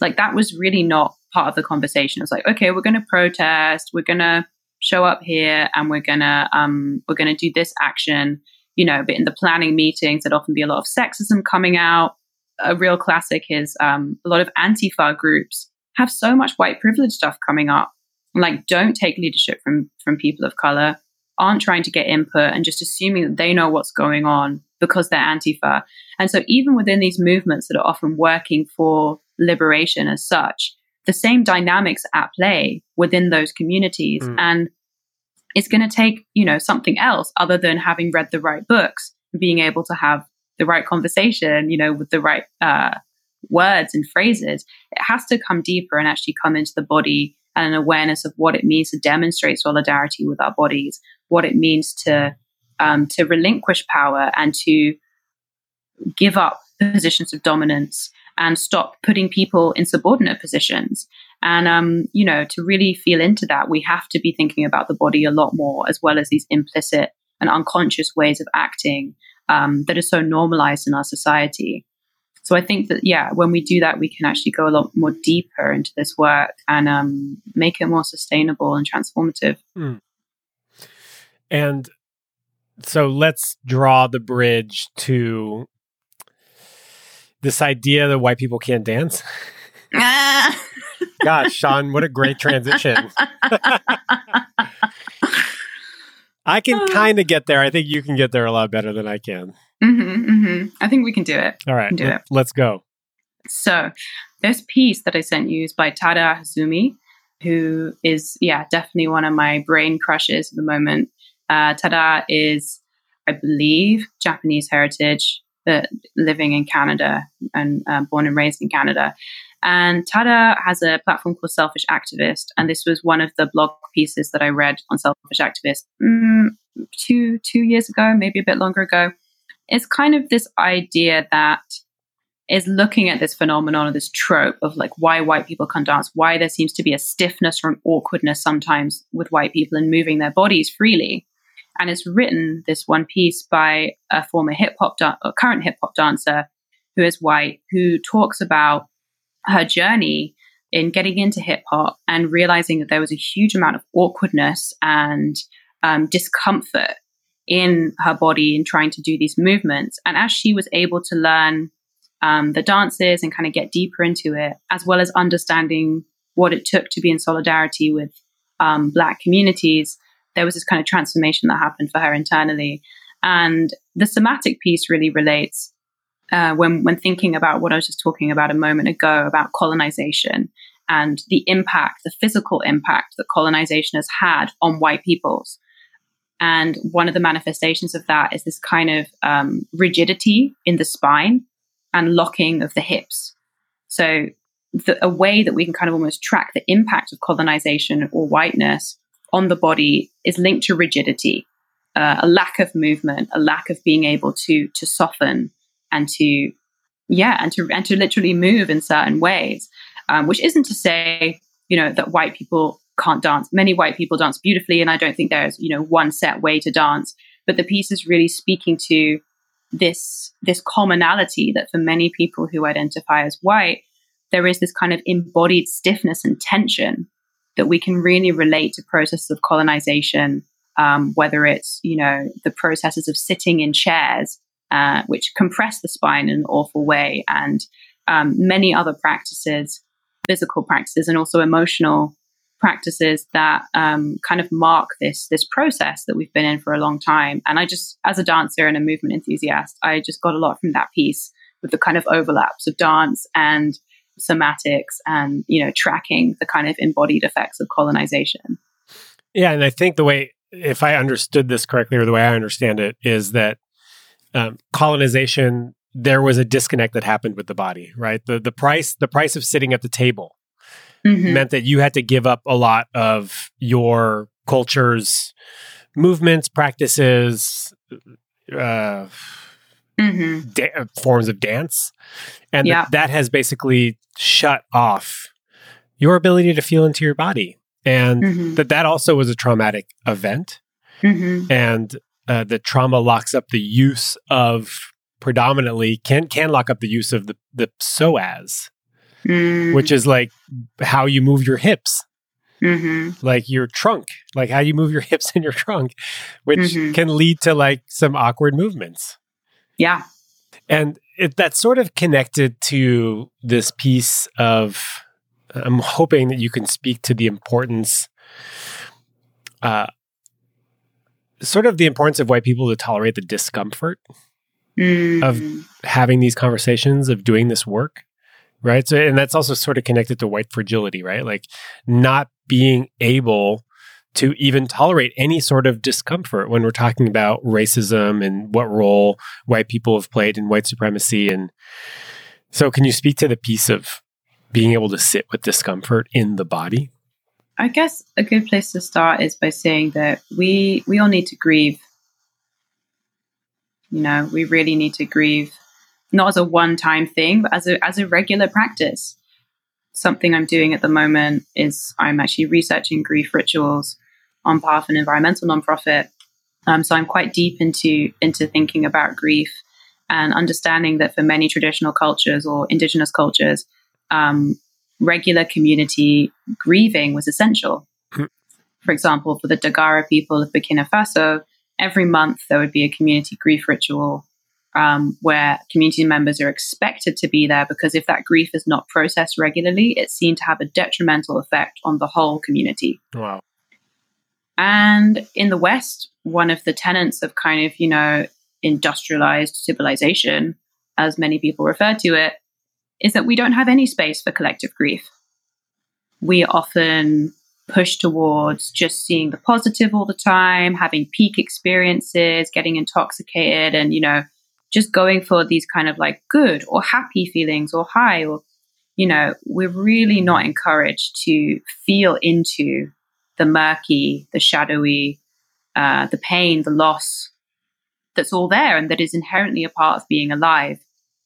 Like, that was really not part of the conversation. It's like, okay, we're going to protest, we're going to show up here, and we're going to um, we're going to do this action. You know, but in the planning meetings, there'd often be a lot of sexism coming out. A real classic is um, a lot of Antifa groups have so much white privilege stuff coming up. Like, don't take leadership from from people of color aren't trying to get input and just assuming that they know what's going on because they're Antifa. And so, even within these movements that are often working for liberation as such, the same dynamics at play within those communities. Mm. And it's going to take, you know, something else other than having read the right books, being able to have the right conversation, you know, with the right uh, words and phrases. It has to come deeper and actually come into the body and an awareness of what it means to demonstrate solidarity with our bodies, what it means to um, to relinquish power and to give up positions of dominance and stop putting people in subordinate positions. And, um, you know, to really feel into that, we have to be thinking about the body a lot more, as well as these implicit and unconscious ways of acting um, that are so normalized in our society. So I think that, yeah, when we do that, we can actually go a lot more deeper into this work and um, make it more sustainable and transformative. Mm. And so let's draw the bridge to this idea that white people can't dance. *laughs* *laughs* Gosh, Sean, what a great transition. I can kind of get there. I think you can get there a lot better than I can. Mm-hmm, mm-hmm. I think we can do it. All right, do let, it. let's go. So, this piece that I sent you is by Tada Hozumi, who is, yeah, definitely one of my brain crushes at the moment. Uh, Tada is, I believe, Japanese heritage, uh, living in Canada and uh, born and raised in Canada. And Tada has a platform called Selfish Activist, and this was one of the blog pieces that I read on Selfish Activist mm, two two years ago, maybe a bit longer ago. It's kind of this idea that is looking at this phenomenon or this trope of like why white people can't dance, why there seems to be a stiffness or an awkwardness sometimes with white people in moving their bodies freely. And it's written this one piece by a former hip hop, da- or current hip hop dancer who is white, who talks about her journey in getting into hip hop and realizing that there was a huge amount of awkwardness and um, discomfort in her body in trying to do these movements. And as she was able to learn um, the dances and kind of get deeper into it, as well as understanding what it took to be in solidarity with um, Black communities, there was this kind of transformation that happened for her internally. And the somatic piece really relates uh, when when thinking about what I was just talking about a moment ago about colonization and the impact, the physical impact that colonization has had on white peoples. And one of the manifestations of that is this kind of um, rigidity in the spine and locking of the hips. So, the, a way that we can kind of almost track the impact of colonization or whiteness on the body is linked to rigidity, uh, a lack of movement, a lack of being able to to soften and to yeah and to and to literally move in certain ways um, which isn't to say you know that white people can't dance. Many white people dance beautifully and i don't think there's you know one set way to dance but the piece is really speaking to this this commonality that for many people who identify as white there is this kind of embodied stiffness and tension that we can really relate to processes of colonization um, whether it's you know the processes of sitting in chairs uh, which compress the spine in an awful way, and um, many other practices, physical practices, and also emotional practices that um, kind of mark this this process that we've been in for a long time. And I just, as a dancer and a movement enthusiast, I just got a lot from that piece with the kind of overlaps of dance and somatics and you know tracking the kind of embodied effects of colonization. Yeah, and I think the way if I understood this correctly or the way I understand it is that um, colonization, there was a disconnect that happened with the body, right? The the price the price of sitting at the table mm-hmm. meant that you had to give up a lot of your culture's movements, practices, uh, mm-hmm. da- forms of dance, and yeah. th- that has basically shut off your ability to feel into your body, and mm-hmm. that that also was a traumatic event. Mm-hmm. And uh, the trauma locks up the use of predominantly can can lock up the use of the the psoas, mm. which is like how you move your hips. Mm-hmm. Like your trunk, like how you move your *laughs* hips in your trunk, which mm-hmm. can lead to like some awkward movements. Yeah. And it, that's sort of connected to this piece of, I'm hoping that you can speak to the importance uh, sort of the importance of white people to tolerate the discomfort mm. of having these conversations, of doing this work, right? So, and that's also sort of connected to white fragility, right? Like not being able to even tolerate any sort of discomfort when we're talking about racism and what role white people have played in white supremacy. And so, can you speak to the piece of being able to sit with discomfort in the body? I guess a good place to start is by saying that we we all need to grieve. You know, we really need to grieve, not as a one-time thing, but as a as a regular practice. Something I'm doing at the moment is I'm actually researching grief rituals on behalf of an environmental nonprofit. Um, so I'm quite deep into into thinking about grief and understanding that for many traditional cultures or indigenous cultures, um, regular community grieving was essential. Hmm. For example, for the Dagara people of Burkina Faso, every month there would be a community grief ritual um, where community members are expected to be there because if that grief is not processed regularly, it's seen to have a detrimental effect on the whole community. Wow. And in the West, one of the tenets of kind of, you know, industrialized civilization, as many people refer to it, is that we don't have any space for collective grief. We often push towards just seeing the positive all the time, having peak experiences, getting intoxicated, and, you know, just going for these kind of like good or happy feelings or high or, you know, we're really not encouraged to feel into the murky, the shadowy, uh, the pain, the loss that's all there and that is inherently a part of being alive,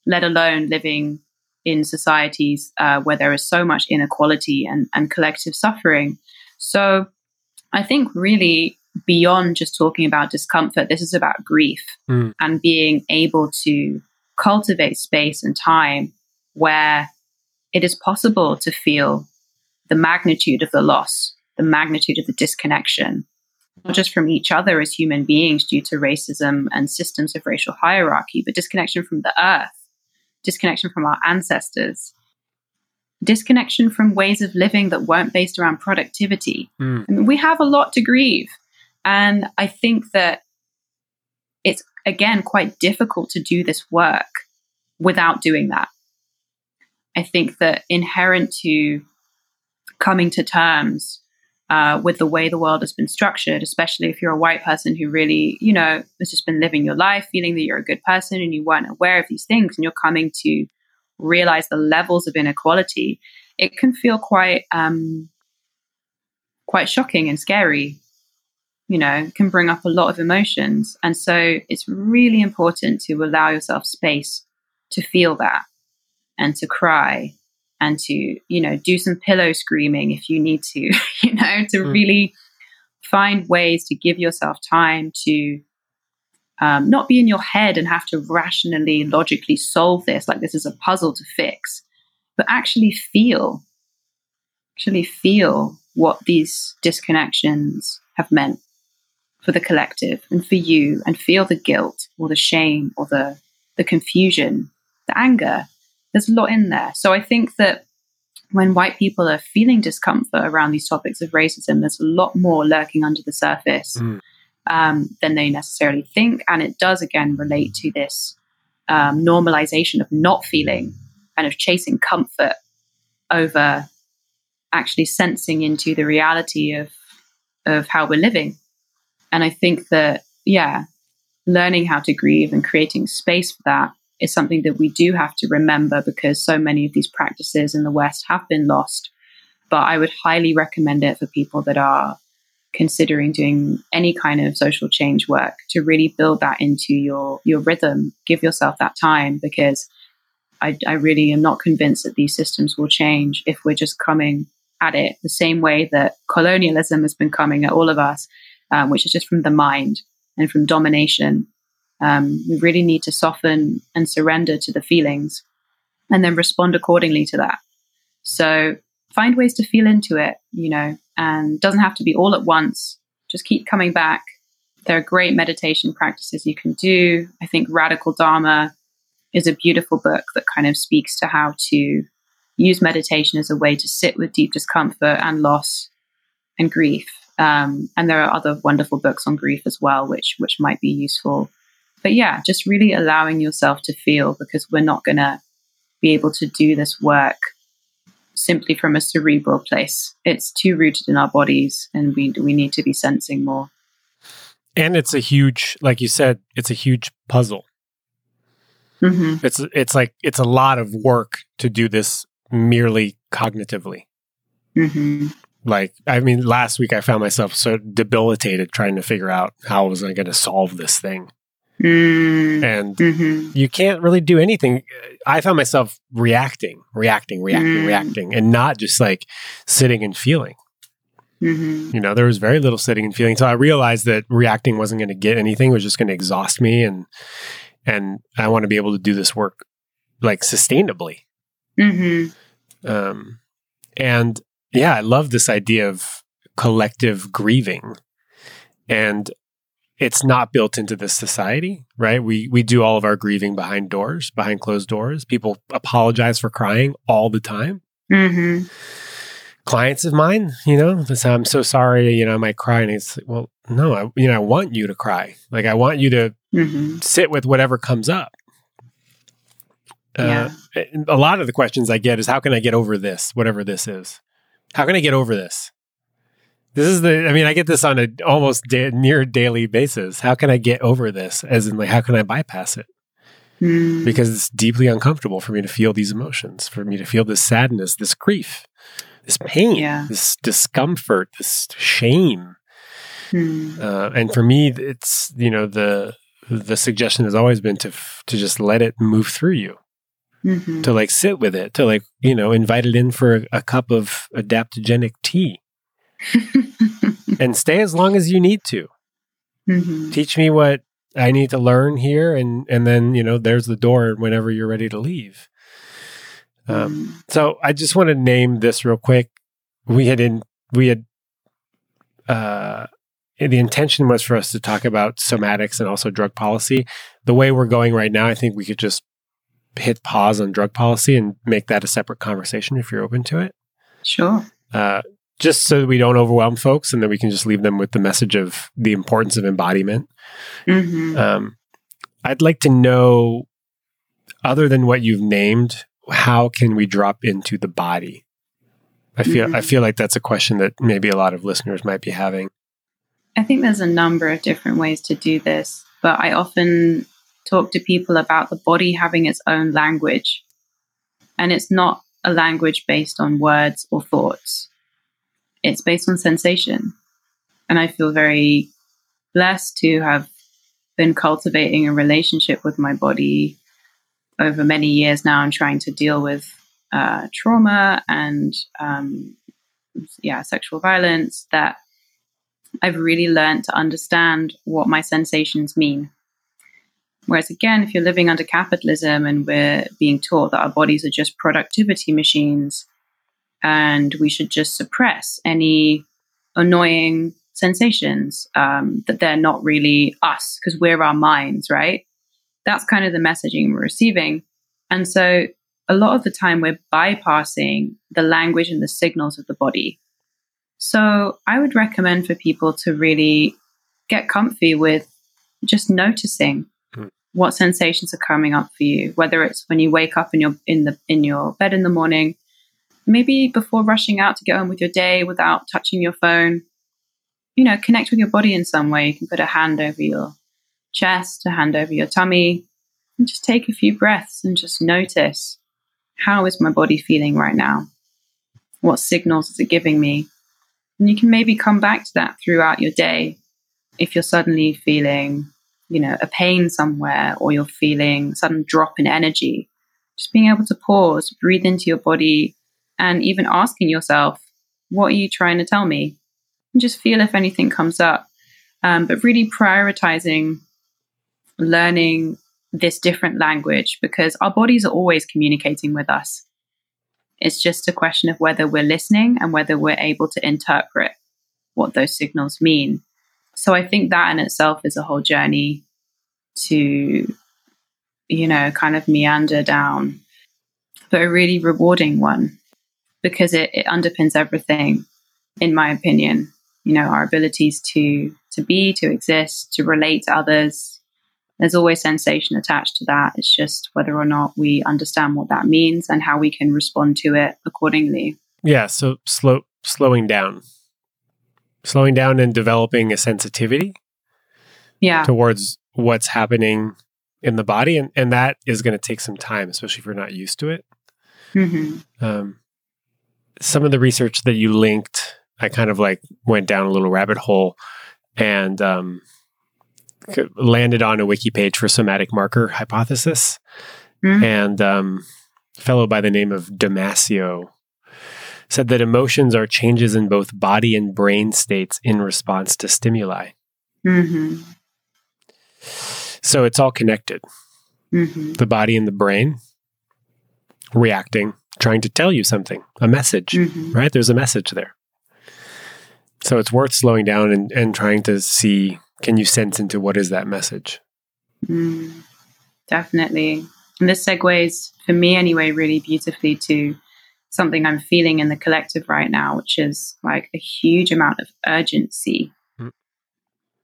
let alone living in societies uh, where there is so much inequality and, and collective suffering. So I think really beyond just talking about discomfort, this is about grief mm. and being able to cultivate space and time where it is possible to feel the magnitude of the loss, the magnitude of the disconnection, not just from each other as human beings due to racism and systems of racial hierarchy, but disconnection from the earth disconnection from our ancestors, disconnection from ways of living that weren't based around productivity. Mm. I mean, we have a lot to grieve. And I think that it's, again, quite difficult to do this work without doing that. I think that inherent to coming to terms uh, with the way the world has been structured, especially if you're a white person who really, you know, has just been living your life feeling that you're a good person and you weren't aware of these things and you're coming to realize the levels of inequality, it can feel quite um, quite shocking and scary. You know, can bring up a lot of emotions. And so it's really important to allow yourself space to feel that and to cry and to, you know, do some pillow screaming if you need to, *laughs* you know, to mm. really find ways to give yourself time to um, not be in your head and have to rationally, logically solve this like this is a puzzle to fix, but actually feel, actually feel what these disconnections have meant for the collective and for you and feel the guilt or the shame or the the confusion, the anger, there's a lot in there. So I think that when white people are feeling discomfort around these topics of racism, there's a lot more lurking under the surface mm. um, than they necessarily think. And it does, again, relate to this um, normalization of not feeling and of chasing comfort over actually sensing into the reality of, of how we're living. And I think that, yeah, learning how to grieve and creating space for that is something that we do have to remember because so many of these practices in the West have been lost. But I would highly recommend it for people that are considering doing any kind of social change work to really build that into your your rhythm. Give yourself that time because I, I really am not convinced that these systems will change if we're just coming at it the same way that colonialism has been coming at all of us, um, which is just from the mind and from domination um, we really need to soften and surrender to the feelings and then respond accordingly to that. So find ways to feel into it, you know, and doesn't have to be all at once. Just keep coming back. There are great meditation practices you can do. I think Radical Dharma is a beautiful book that kind of speaks to how to use meditation as a way to sit with deep discomfort and loss and grief. Um, and there are other wonderful books on grief as well, which which might be useful but yeah, just really allowing yourself to feel because we're not going to be able to do this work simply from a cerebral place. It's too rooted in our bodies, and we we need to be sensing more. And it's a huge, like you said, it's a huge puzzle. Mm-hmm. It's it's like it's a lot of work to do this merely cognitively. Mm-hmm. Like I mean, last week I found myself so debilitated trying to figure out how was I going to solve this thing, Mm-hmm. and Mm-hmm. you can't really do anything. I found myself reacting, reacting, reacting, Mm. reacting, and not just like sitting and feeling. Mm-hmm. You know, there was very little sitting and feeling. So I realized that reacting wasn't going to get anything; it was just going to exhaust me, and and I want to be able to do this work like sustainably. Mm-hmm. Um, and yeah, I love this idea of collective grieving, and it's not built into this society, right? We we do all of our grieving behind doors, behind closed doors. People apologize for crying all the time. Mm-hmm. Clients of mine, you know, they say, "I'm so sorry," you know, I might cry, and it's like, well, no, I, you know, I want you to cry. Like I want you to Mm-hmm. sit with whatever comes up. Yeah. Uh, a lot of the questions I get is how can I get over this, whatever this is? How can I get over this? This is the, I mean, I get this on a almost da- near daily basis. How can I get over this? As in, like, how can I bypass it? Mm-hmm. Because it's deeply uncomfortable for me to feel these emotions, for me to feel this sadness, this grief, this pain, Yeah. this discomfort, this shame. Mm-hmm. Uh, and for me, it's you know the the suggestion has always been to f- to just let it move through you, Mm-hmm. to like sit with it, to like you know invite it in for a, a cup of adaptogenic tea, *laughs* and stay as long as you need to. mm-hmm. Teach me what I need to learn here, and and then you know there's the door whenever you're ready to leave. Um, so I just want to name this real quick. We had in we had uh the intention was for us to talk about somatics and also drug policy. The way we're going right now, I think we could just hit pause on drug policy and make that a separate conversation if you're open to it. Sure. Uh, just so that we don't overwhelm folks and that we can just leave them with the message of the importance of embodiment. Mm-hmm. Um, I'd like to know, other than what you've named, how can we drop into the body? I feel I Mhm. feel like that's a question that maybe a lot of listeners might be having. I think there's a number of different ways to do this, but I often talk to people about the body having its own language. And it's not a language based on words or thoughts, it's based on sensation. And I feel very blessed to have been cultivating a relationship with my body over many years now and trying to deal with uh, trauma and um, yeah, sexual violence that I've really learned to understand what my sensations mean. Whereas, again, if you're living under capitalism and we're being taught that our bodies are just productivity machines and we should just suppress any annoying sensations, um, that they're not really us because we're our minds, right? That's kind of the messaging we're receiving. And so, a lot of the time, we're bypassing the language and the signals of the body. So I would recommend for people to really get comfy with just noticing Hmm. what sensations are coming up for you, whether it's when you wake up in your in the in your bed in the morning, maybe before rushing out to get on with your day without touching your phone. You know, connect with your body in some way. You can put a hand over your chest, a hand over your tummy, and just take a few breaths and just notice how is my body feeling right now? What signals is it giving me? And you can maybe come back to that throughout your day. If you're suddenly feeling, you know, a pain somewhere or you're feeling sudden drop in energy, just being able to pause, breathe into your body, and even asking yourself, what are you trying to tell me? And just feel if anything comes up. Um, but really prioritizing learning this different language because our bodies are always communicating with us. It's just a question of whether we're listening and whether we're able to interpret what those signals mean. So I think that in itself is a whole journey to, you know, kind of meander down, but a really rewarding one because it, it underpins everything, in my opinion. You know, our abilities to to be, to exist, to relate to others, there's always sensation attached to that. It's just whether or not we understand what that means and how we can respond to it accordingly. Yeah. So slow, slowing down, slowing down and developing a sensitivity Yeah. towards what's happening in the body. And, and that is going to take some time, especially if you're not used to it. hmm Um, some of the research that you linked, I kind of like went down a little rabbit hole and um, landed on a wiki page for somatic marker hypothesis. Mhm. And um, a fellow by the name of Damasio said that emotions are changes in both body and brain states in response to stimuli. hmm So it's all connected. hmm The body and the brain reacting, trying to tell you something, a message. hmm right? There's a message there. So it's worth slowing down and, and trying to see can you sense into what is that message? Mm, definitely. And this segues, for me anyway, really beautifully to something I'm feeling in the collective right now, which is like a huge amount of urgency Mm.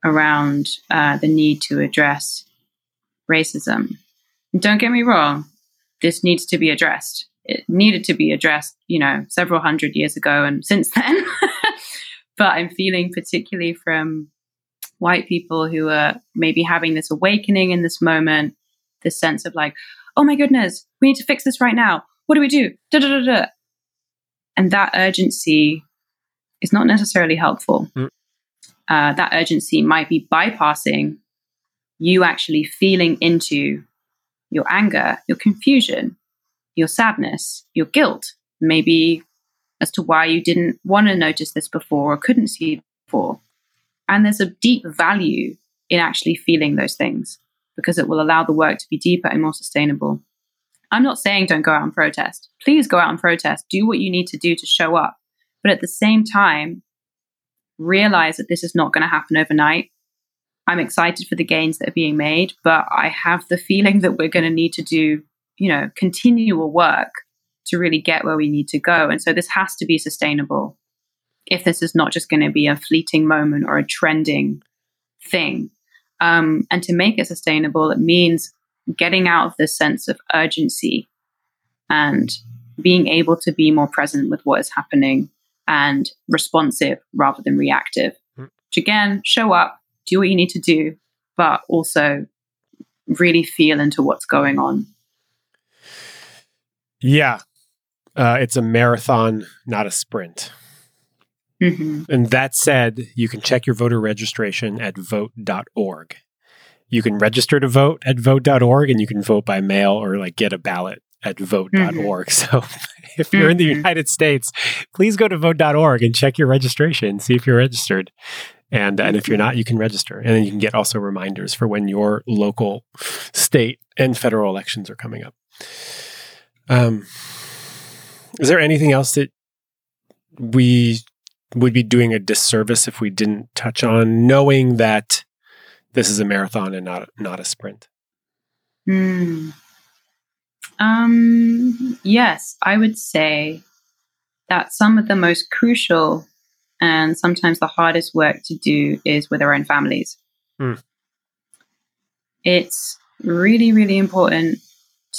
around uh, the need to address racism. And don't get me wrong, this needs to be addressed. It needed to be addressed, you know, several hundred years ago and since then. *laughs* but I'm feeling particularly from white people who are maybe having this awakening in this moment, this sense of like, oh my goodness, we need to fix this right now. What do we do? Da, da, da, da. And that urgency is not necessarily helpful. Mm. Uh, that urgency might be bypassing you actually feeling into your anger, your confusion, your sadness, your guilt, maybe as to why you didn't want to notice this before or couldn't see before. And there's a deep value in actually feeling those things because it will allow the work to be deeper and more sustainable. I'm not saying don't go out and protest. Please go out and protest. Do what you need to do to show up. But at the same time, realize that this is not going to happen overnight. I'm excited for the gains that are being made, but I have the *laughs* feeling that we're going to need to do, you know, continual work to really get where we need to go. And so this has to be sustainable if this is not just going to be a fleeting moment or a trending thing. Um, and to make it sustainable, it means getting out of this sense of urgency and being able to be more present with what is happening and responsive rather than reactive. Which again, show up, do what you need to do, but also really feel into what's going on. Yeah. Uh, it's a marathon, not a sprint. hmm And that said, you can check your voter registration at vote.org. You can register to vote at vote.org and you can vote by mail or like get a ballot at vote.org. *laughs* So if you're in the Mhm. United States, please go to vote.org and check your registration, see if you're registered. And, and if you're not, you can register. And then you can get also reminders for when your local, state, and federal elections are coming up. Um, is there anything else that we would be doing a disservice if we didn't touch on knowing that this is a marathon and not not a sprint? Hmm. Um, yes, I would say that some of the most crucial and sometimes the hardest work to do is with our own families. Hmm. It's really, really important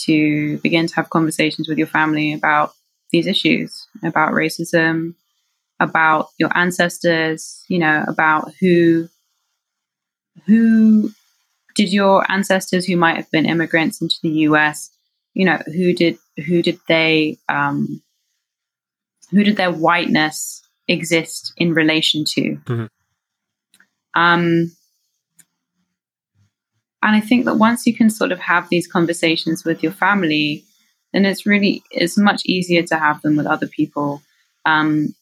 to begin to have conversations with your family about these issues, about racism, about your ancestors, you know, about who who did your ancestors who might have been immigrants into the US, you know, who did who did they um, who did their whiteness exist in relation to? Mhm. Um, and I think that once you can sort of have these conversations with your family, then it's really it's much easier to have them with other people. Um,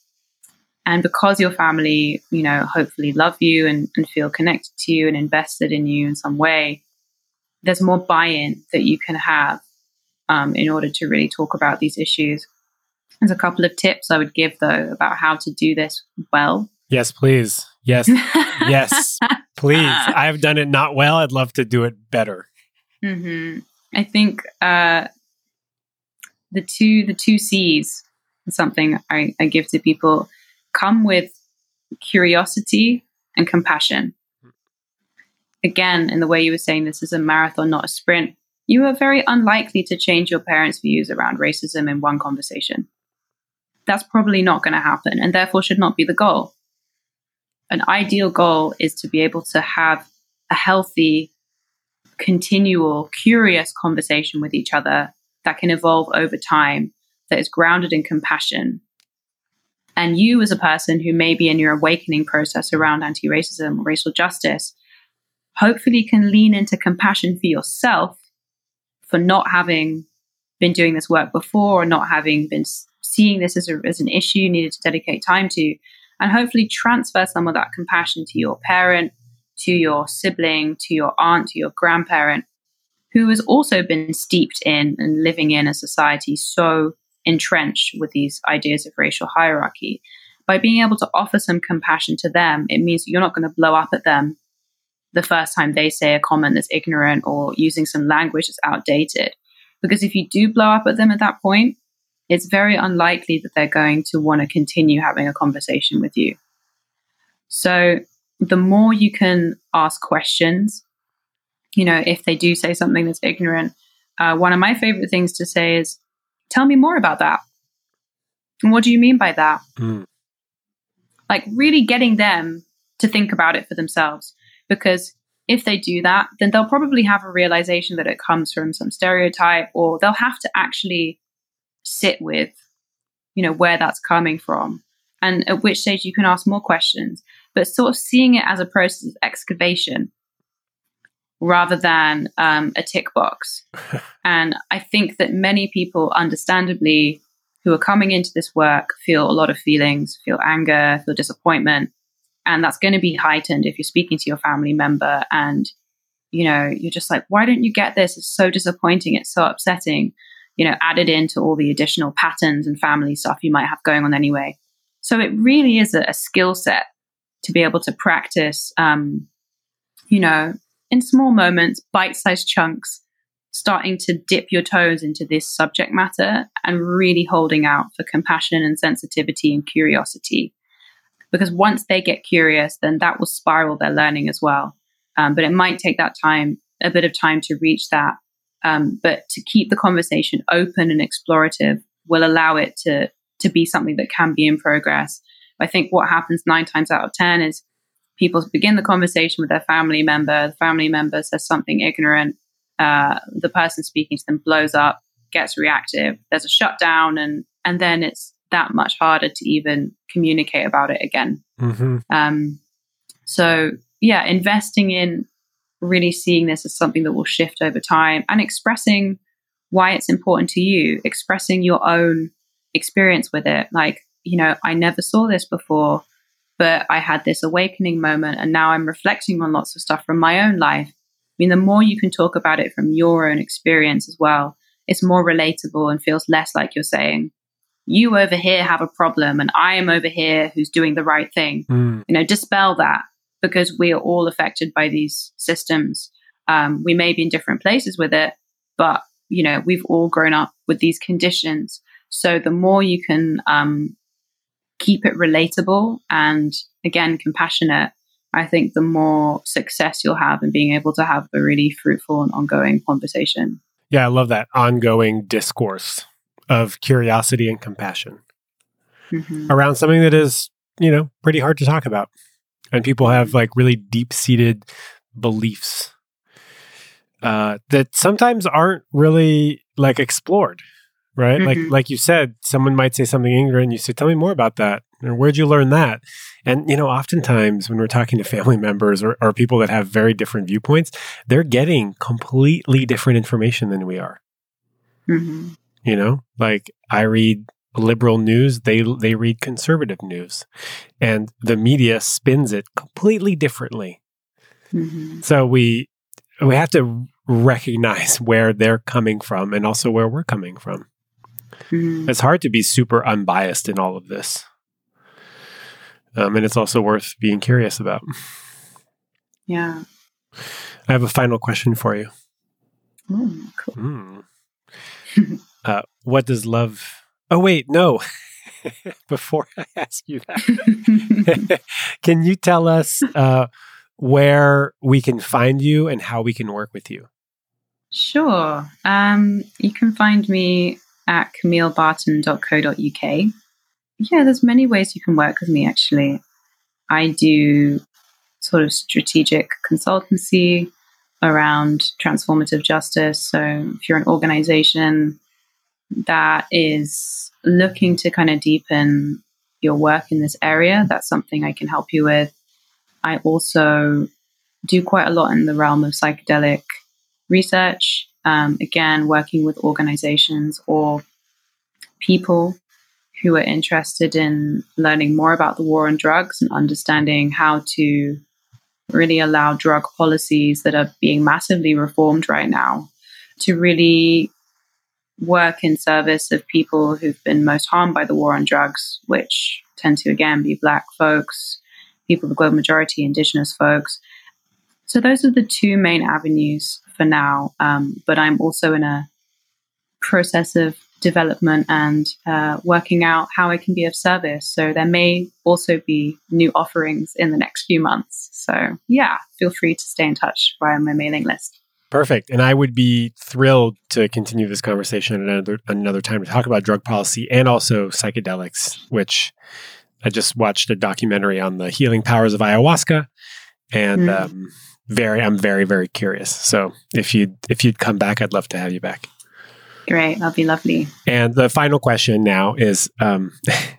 and because your family, you know, hopefully love you and, and feel connected to you and invested in you in some way, there's more buy-in that you can have um, in order to really talk about these issues. There's a couple of tips I would give though about how to do this well. Yes, please. Yes, *laughs* yes, please. *laughs* I have done it not well. I'd love to do it better. hmm I think uh, the two the two C's is something I, I give to people come with curiosity and compassion. again, in the way you were saying this is a marathon, not a sprint, you are very unlikely to change your parents' views around racism in one conversation. That's probably not going to happen and therefore should not be the goal. An ideal goal is to be able to have a healthy, continual, curious conversation with each other that can evolve over time, that is grounded in compassion. And you, as a person who may be in your awakening process around anti racism or racial justice, hopefully can lean into compassion for yourself for not having been doing this work before or not having been seeing this as, a, as an issue you needed to dedicate time to, and hopefully transfer some of that compassion to your parent, to your sibling, to your aunt, to your grandparent, who has also been steeped in and living in a society so entrenched with these ideas of racial hierarchy. By being able to offer some compassion to them, it means you're not going to blow up at them the first time they say a comment that's ignorant or using some language that's outdated. Because if you do blow up at them at that point, it's very unlikely that they're going to want to continue having a conversation with you. So the more you can ask questions, you know, if they do say something that's ignorant, uh, one of my favorite things to say is, tell me more about that. And what do you mean by that? Mm. Like really getting them to think about it for themselves because if they do that, then they'll probably have a realization that it comes from some stereotype, or they'll have to actually sit with, you know, where that's coming from. And at which stage you can ask more questions, but sort of seeing it as a process of excavation rather than um, a tick box. *laughs* and I think that many people, understandably, who are coming into this work feel a lot of feelings, feel anger, feel disappointment, and that's going to be heightened if you're speaking to your family member and, you know, you're just like, why don't you get this? It's so disappointing. It's so upsetting, you know, added into all the additional patterns and family stuff you might have going on anyway. So it really is a, a skill set to be able to practice, um, you know, in small moments, bite sized chunks, starting to dip your toes into this subject matter and really holding out for compassion and sensitivity and curiosity because once they get curious, then that will spiral their learning as well. Um, but it might take that time, a bit of time to reach that. Um, but to keep the conversation open and explorative will allow it to to be something that can be in progress. I think what happens nine times out of ten is people begin the conversation with their family member. The family member says something ignorant. Uh, the person speaking to them blows up, gets reactive. There's a shutdown, and and then it's that much harder to even communicate about it again. Mm-hmm. Um, so, yeah, investing in really seeing this as something that will shift over time and expressing why it's important to you, expressing your own experience with it. Like, you know, I never saw this before, but I had this awakening moment and now I'm reflecting on lots of stuff from my own life. I mean, the more you can talk about it from your own experience as well, it's more relatable and feels less like you're saying, you over here have a problem and I am over here who's doing the right thing. Mm. You know, dispel that because we are all affected by these systems. Um, we may be in different places with it, but you know, we've all grown up with these conditions. So the more you can um, keep it relatable and again compassionate, I think the more success you'll have in being able to have a really fruitful and ongoing conversation. Yeah, I love that ongoing discourse of curiosity and compassion mm-hmm. around something that is, you know, pretty hard to talk about. And people have like really deep seated beliefs uh, that sometimes aren't really like explored, right? Mm-hmm. Like like you said, someone might say something ignorant, and you say, "Tell me more about that." Or where'd you learn that? And you know, oftentimes when we're talking to family *laughs* members or, or people that have very different viewpoints, they're getting completely different information than we are. Mm-hmm. You know, like I read liberal news, they they read conservative news, and the media spins it completely differently. Mm-hmm. So we we have to recognize where they're coming from and also where we're coming from. Mm-hmm. It's hard to be super unbiased in all of this. Um, and it's also worth being curious about. Yeah. I have a final question for you. Oh, cool. Mm. *laughs* Uh, what does love? Oh wait, no. *laughs* *laughs* Before I ask you that, *laughs* can you tell us uh, where we can find you and how we can work with you. Sure. Um, you can find me at camillebarton.co.uk. Yeah, there's many ways you can work with me actually. I do sort of strategic consultancy around transformative justice. So if you're an organization that is looking to kind of deepen your work in this area, that's something I can help you with. I also do quite a lot in the realm of psychedelic research, um, again, working with organizations or people who are interested in learning more about the war on drugs and understanding how to really allow drug policies that are being massively reformed right now to really work in service of people who've been most harmed by the war on drugs, which tend to again be black folks, people of the global majority, indigenous folks. So those are the two main avenues for now. Um, but I'm also in a process of development and uh, working out how I can be of service. So there may also be new offerings in the next few months. So yeah, feel free to stay in touch via my mailing list. Perfect. And I would be thrilled to continue this conversation at another another time to talk about drug policy and also psychedelics, which I just watched a documentary on the healing powers of ayahuasca, and mm. um, very, I'm very, very curious. So if you if you'd come back, I'd love to have you back. Great, that'd be lovely. And the final question now is, um,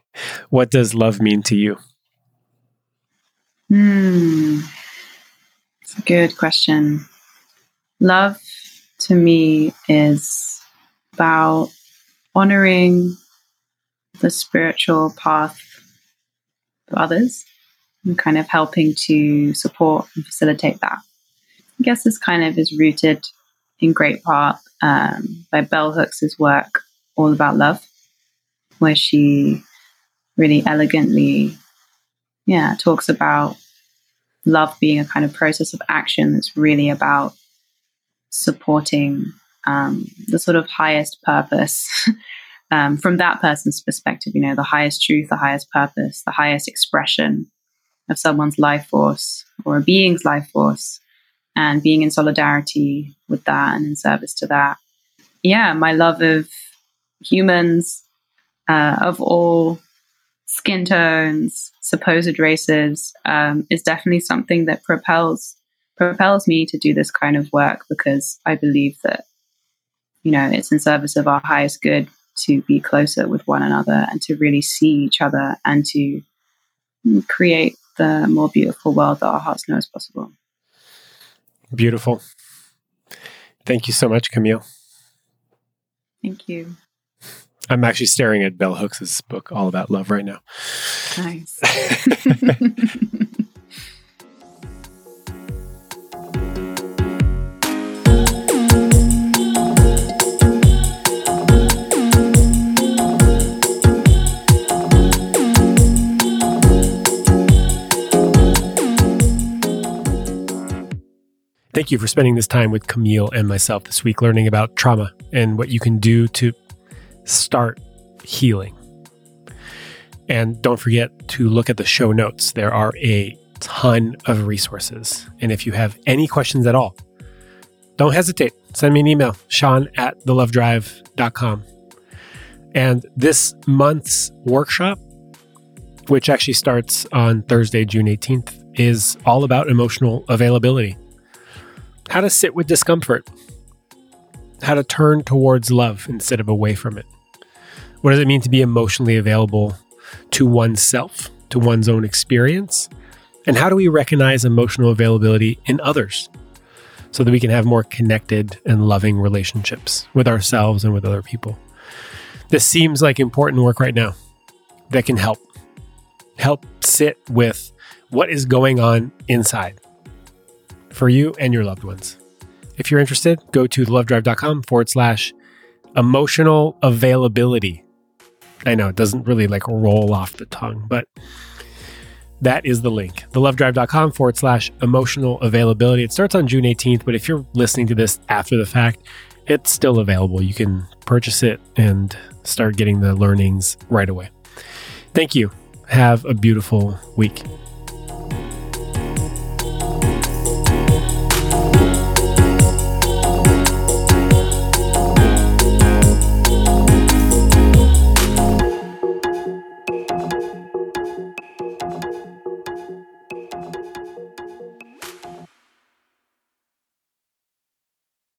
*laughs* what does love mean to you? Hmm, it's a good question. Love to me is about honoring the spiritual path of others and kind of helping to support and facilitate that. I guess this kind of is rooted in great part um, by Bell Hooks' work, All About Love, where she really elegantly, yeah, talks about love being a kind of process of action that's really about supporting um, the sort of highest purpose *laughs* um, from that person's perspective, you know, the highest truth, the highest purpose, the highest expression of someone's life force or a being's life force, and being in solidarity with that and in service to that. Yeah, my love of humans uh, of all skin tones, supposed races, um, is definitely something that propels propels me to do this kind of work because I believe that, you know, it's in service of our highest good to be closer with one another and to really see each other and to create the more beautiful world that our hearts know is possible. Beautiful. Thank you so much, Camille. Thank you. I'm actually staring at Bell Hooks' book, All About Love, right now. Nice. *laughs* *laughs* Thank you for spending this time with Camille and myself this week, learning about trauma and what you can do to start healing. And don't forget to look at the show notes. There are a ton of resources. And if you have any questions at all, don't hesitate. Send me an email, sean at thelovedrive.com. And this month's workshop, which actually starts on Thursday, June 18th, is all about emotional availability how to sit with discomfort, how to turn towards love instead of away from it. What does it mean to be emotionally available to oneself, to one's own experience? And how do we recognize emotional availability in others so that we can have more connected and loving relationships with ourselves and with other people? This seems like important work right now that can help. Help sit with what is going on inside for you and your loved ones. If you're interested, go to thelovedrive.com forward slash emotional availability. I know it doesn't really like roll off the tongue, but that is the link. Thelovedrive.com forward slash emotional availability. It starts on June 18th, but if you're listening to this after the fact, it's still available. You can purchase it and start getting the learnings right away. Thank you. Have a beautiful week.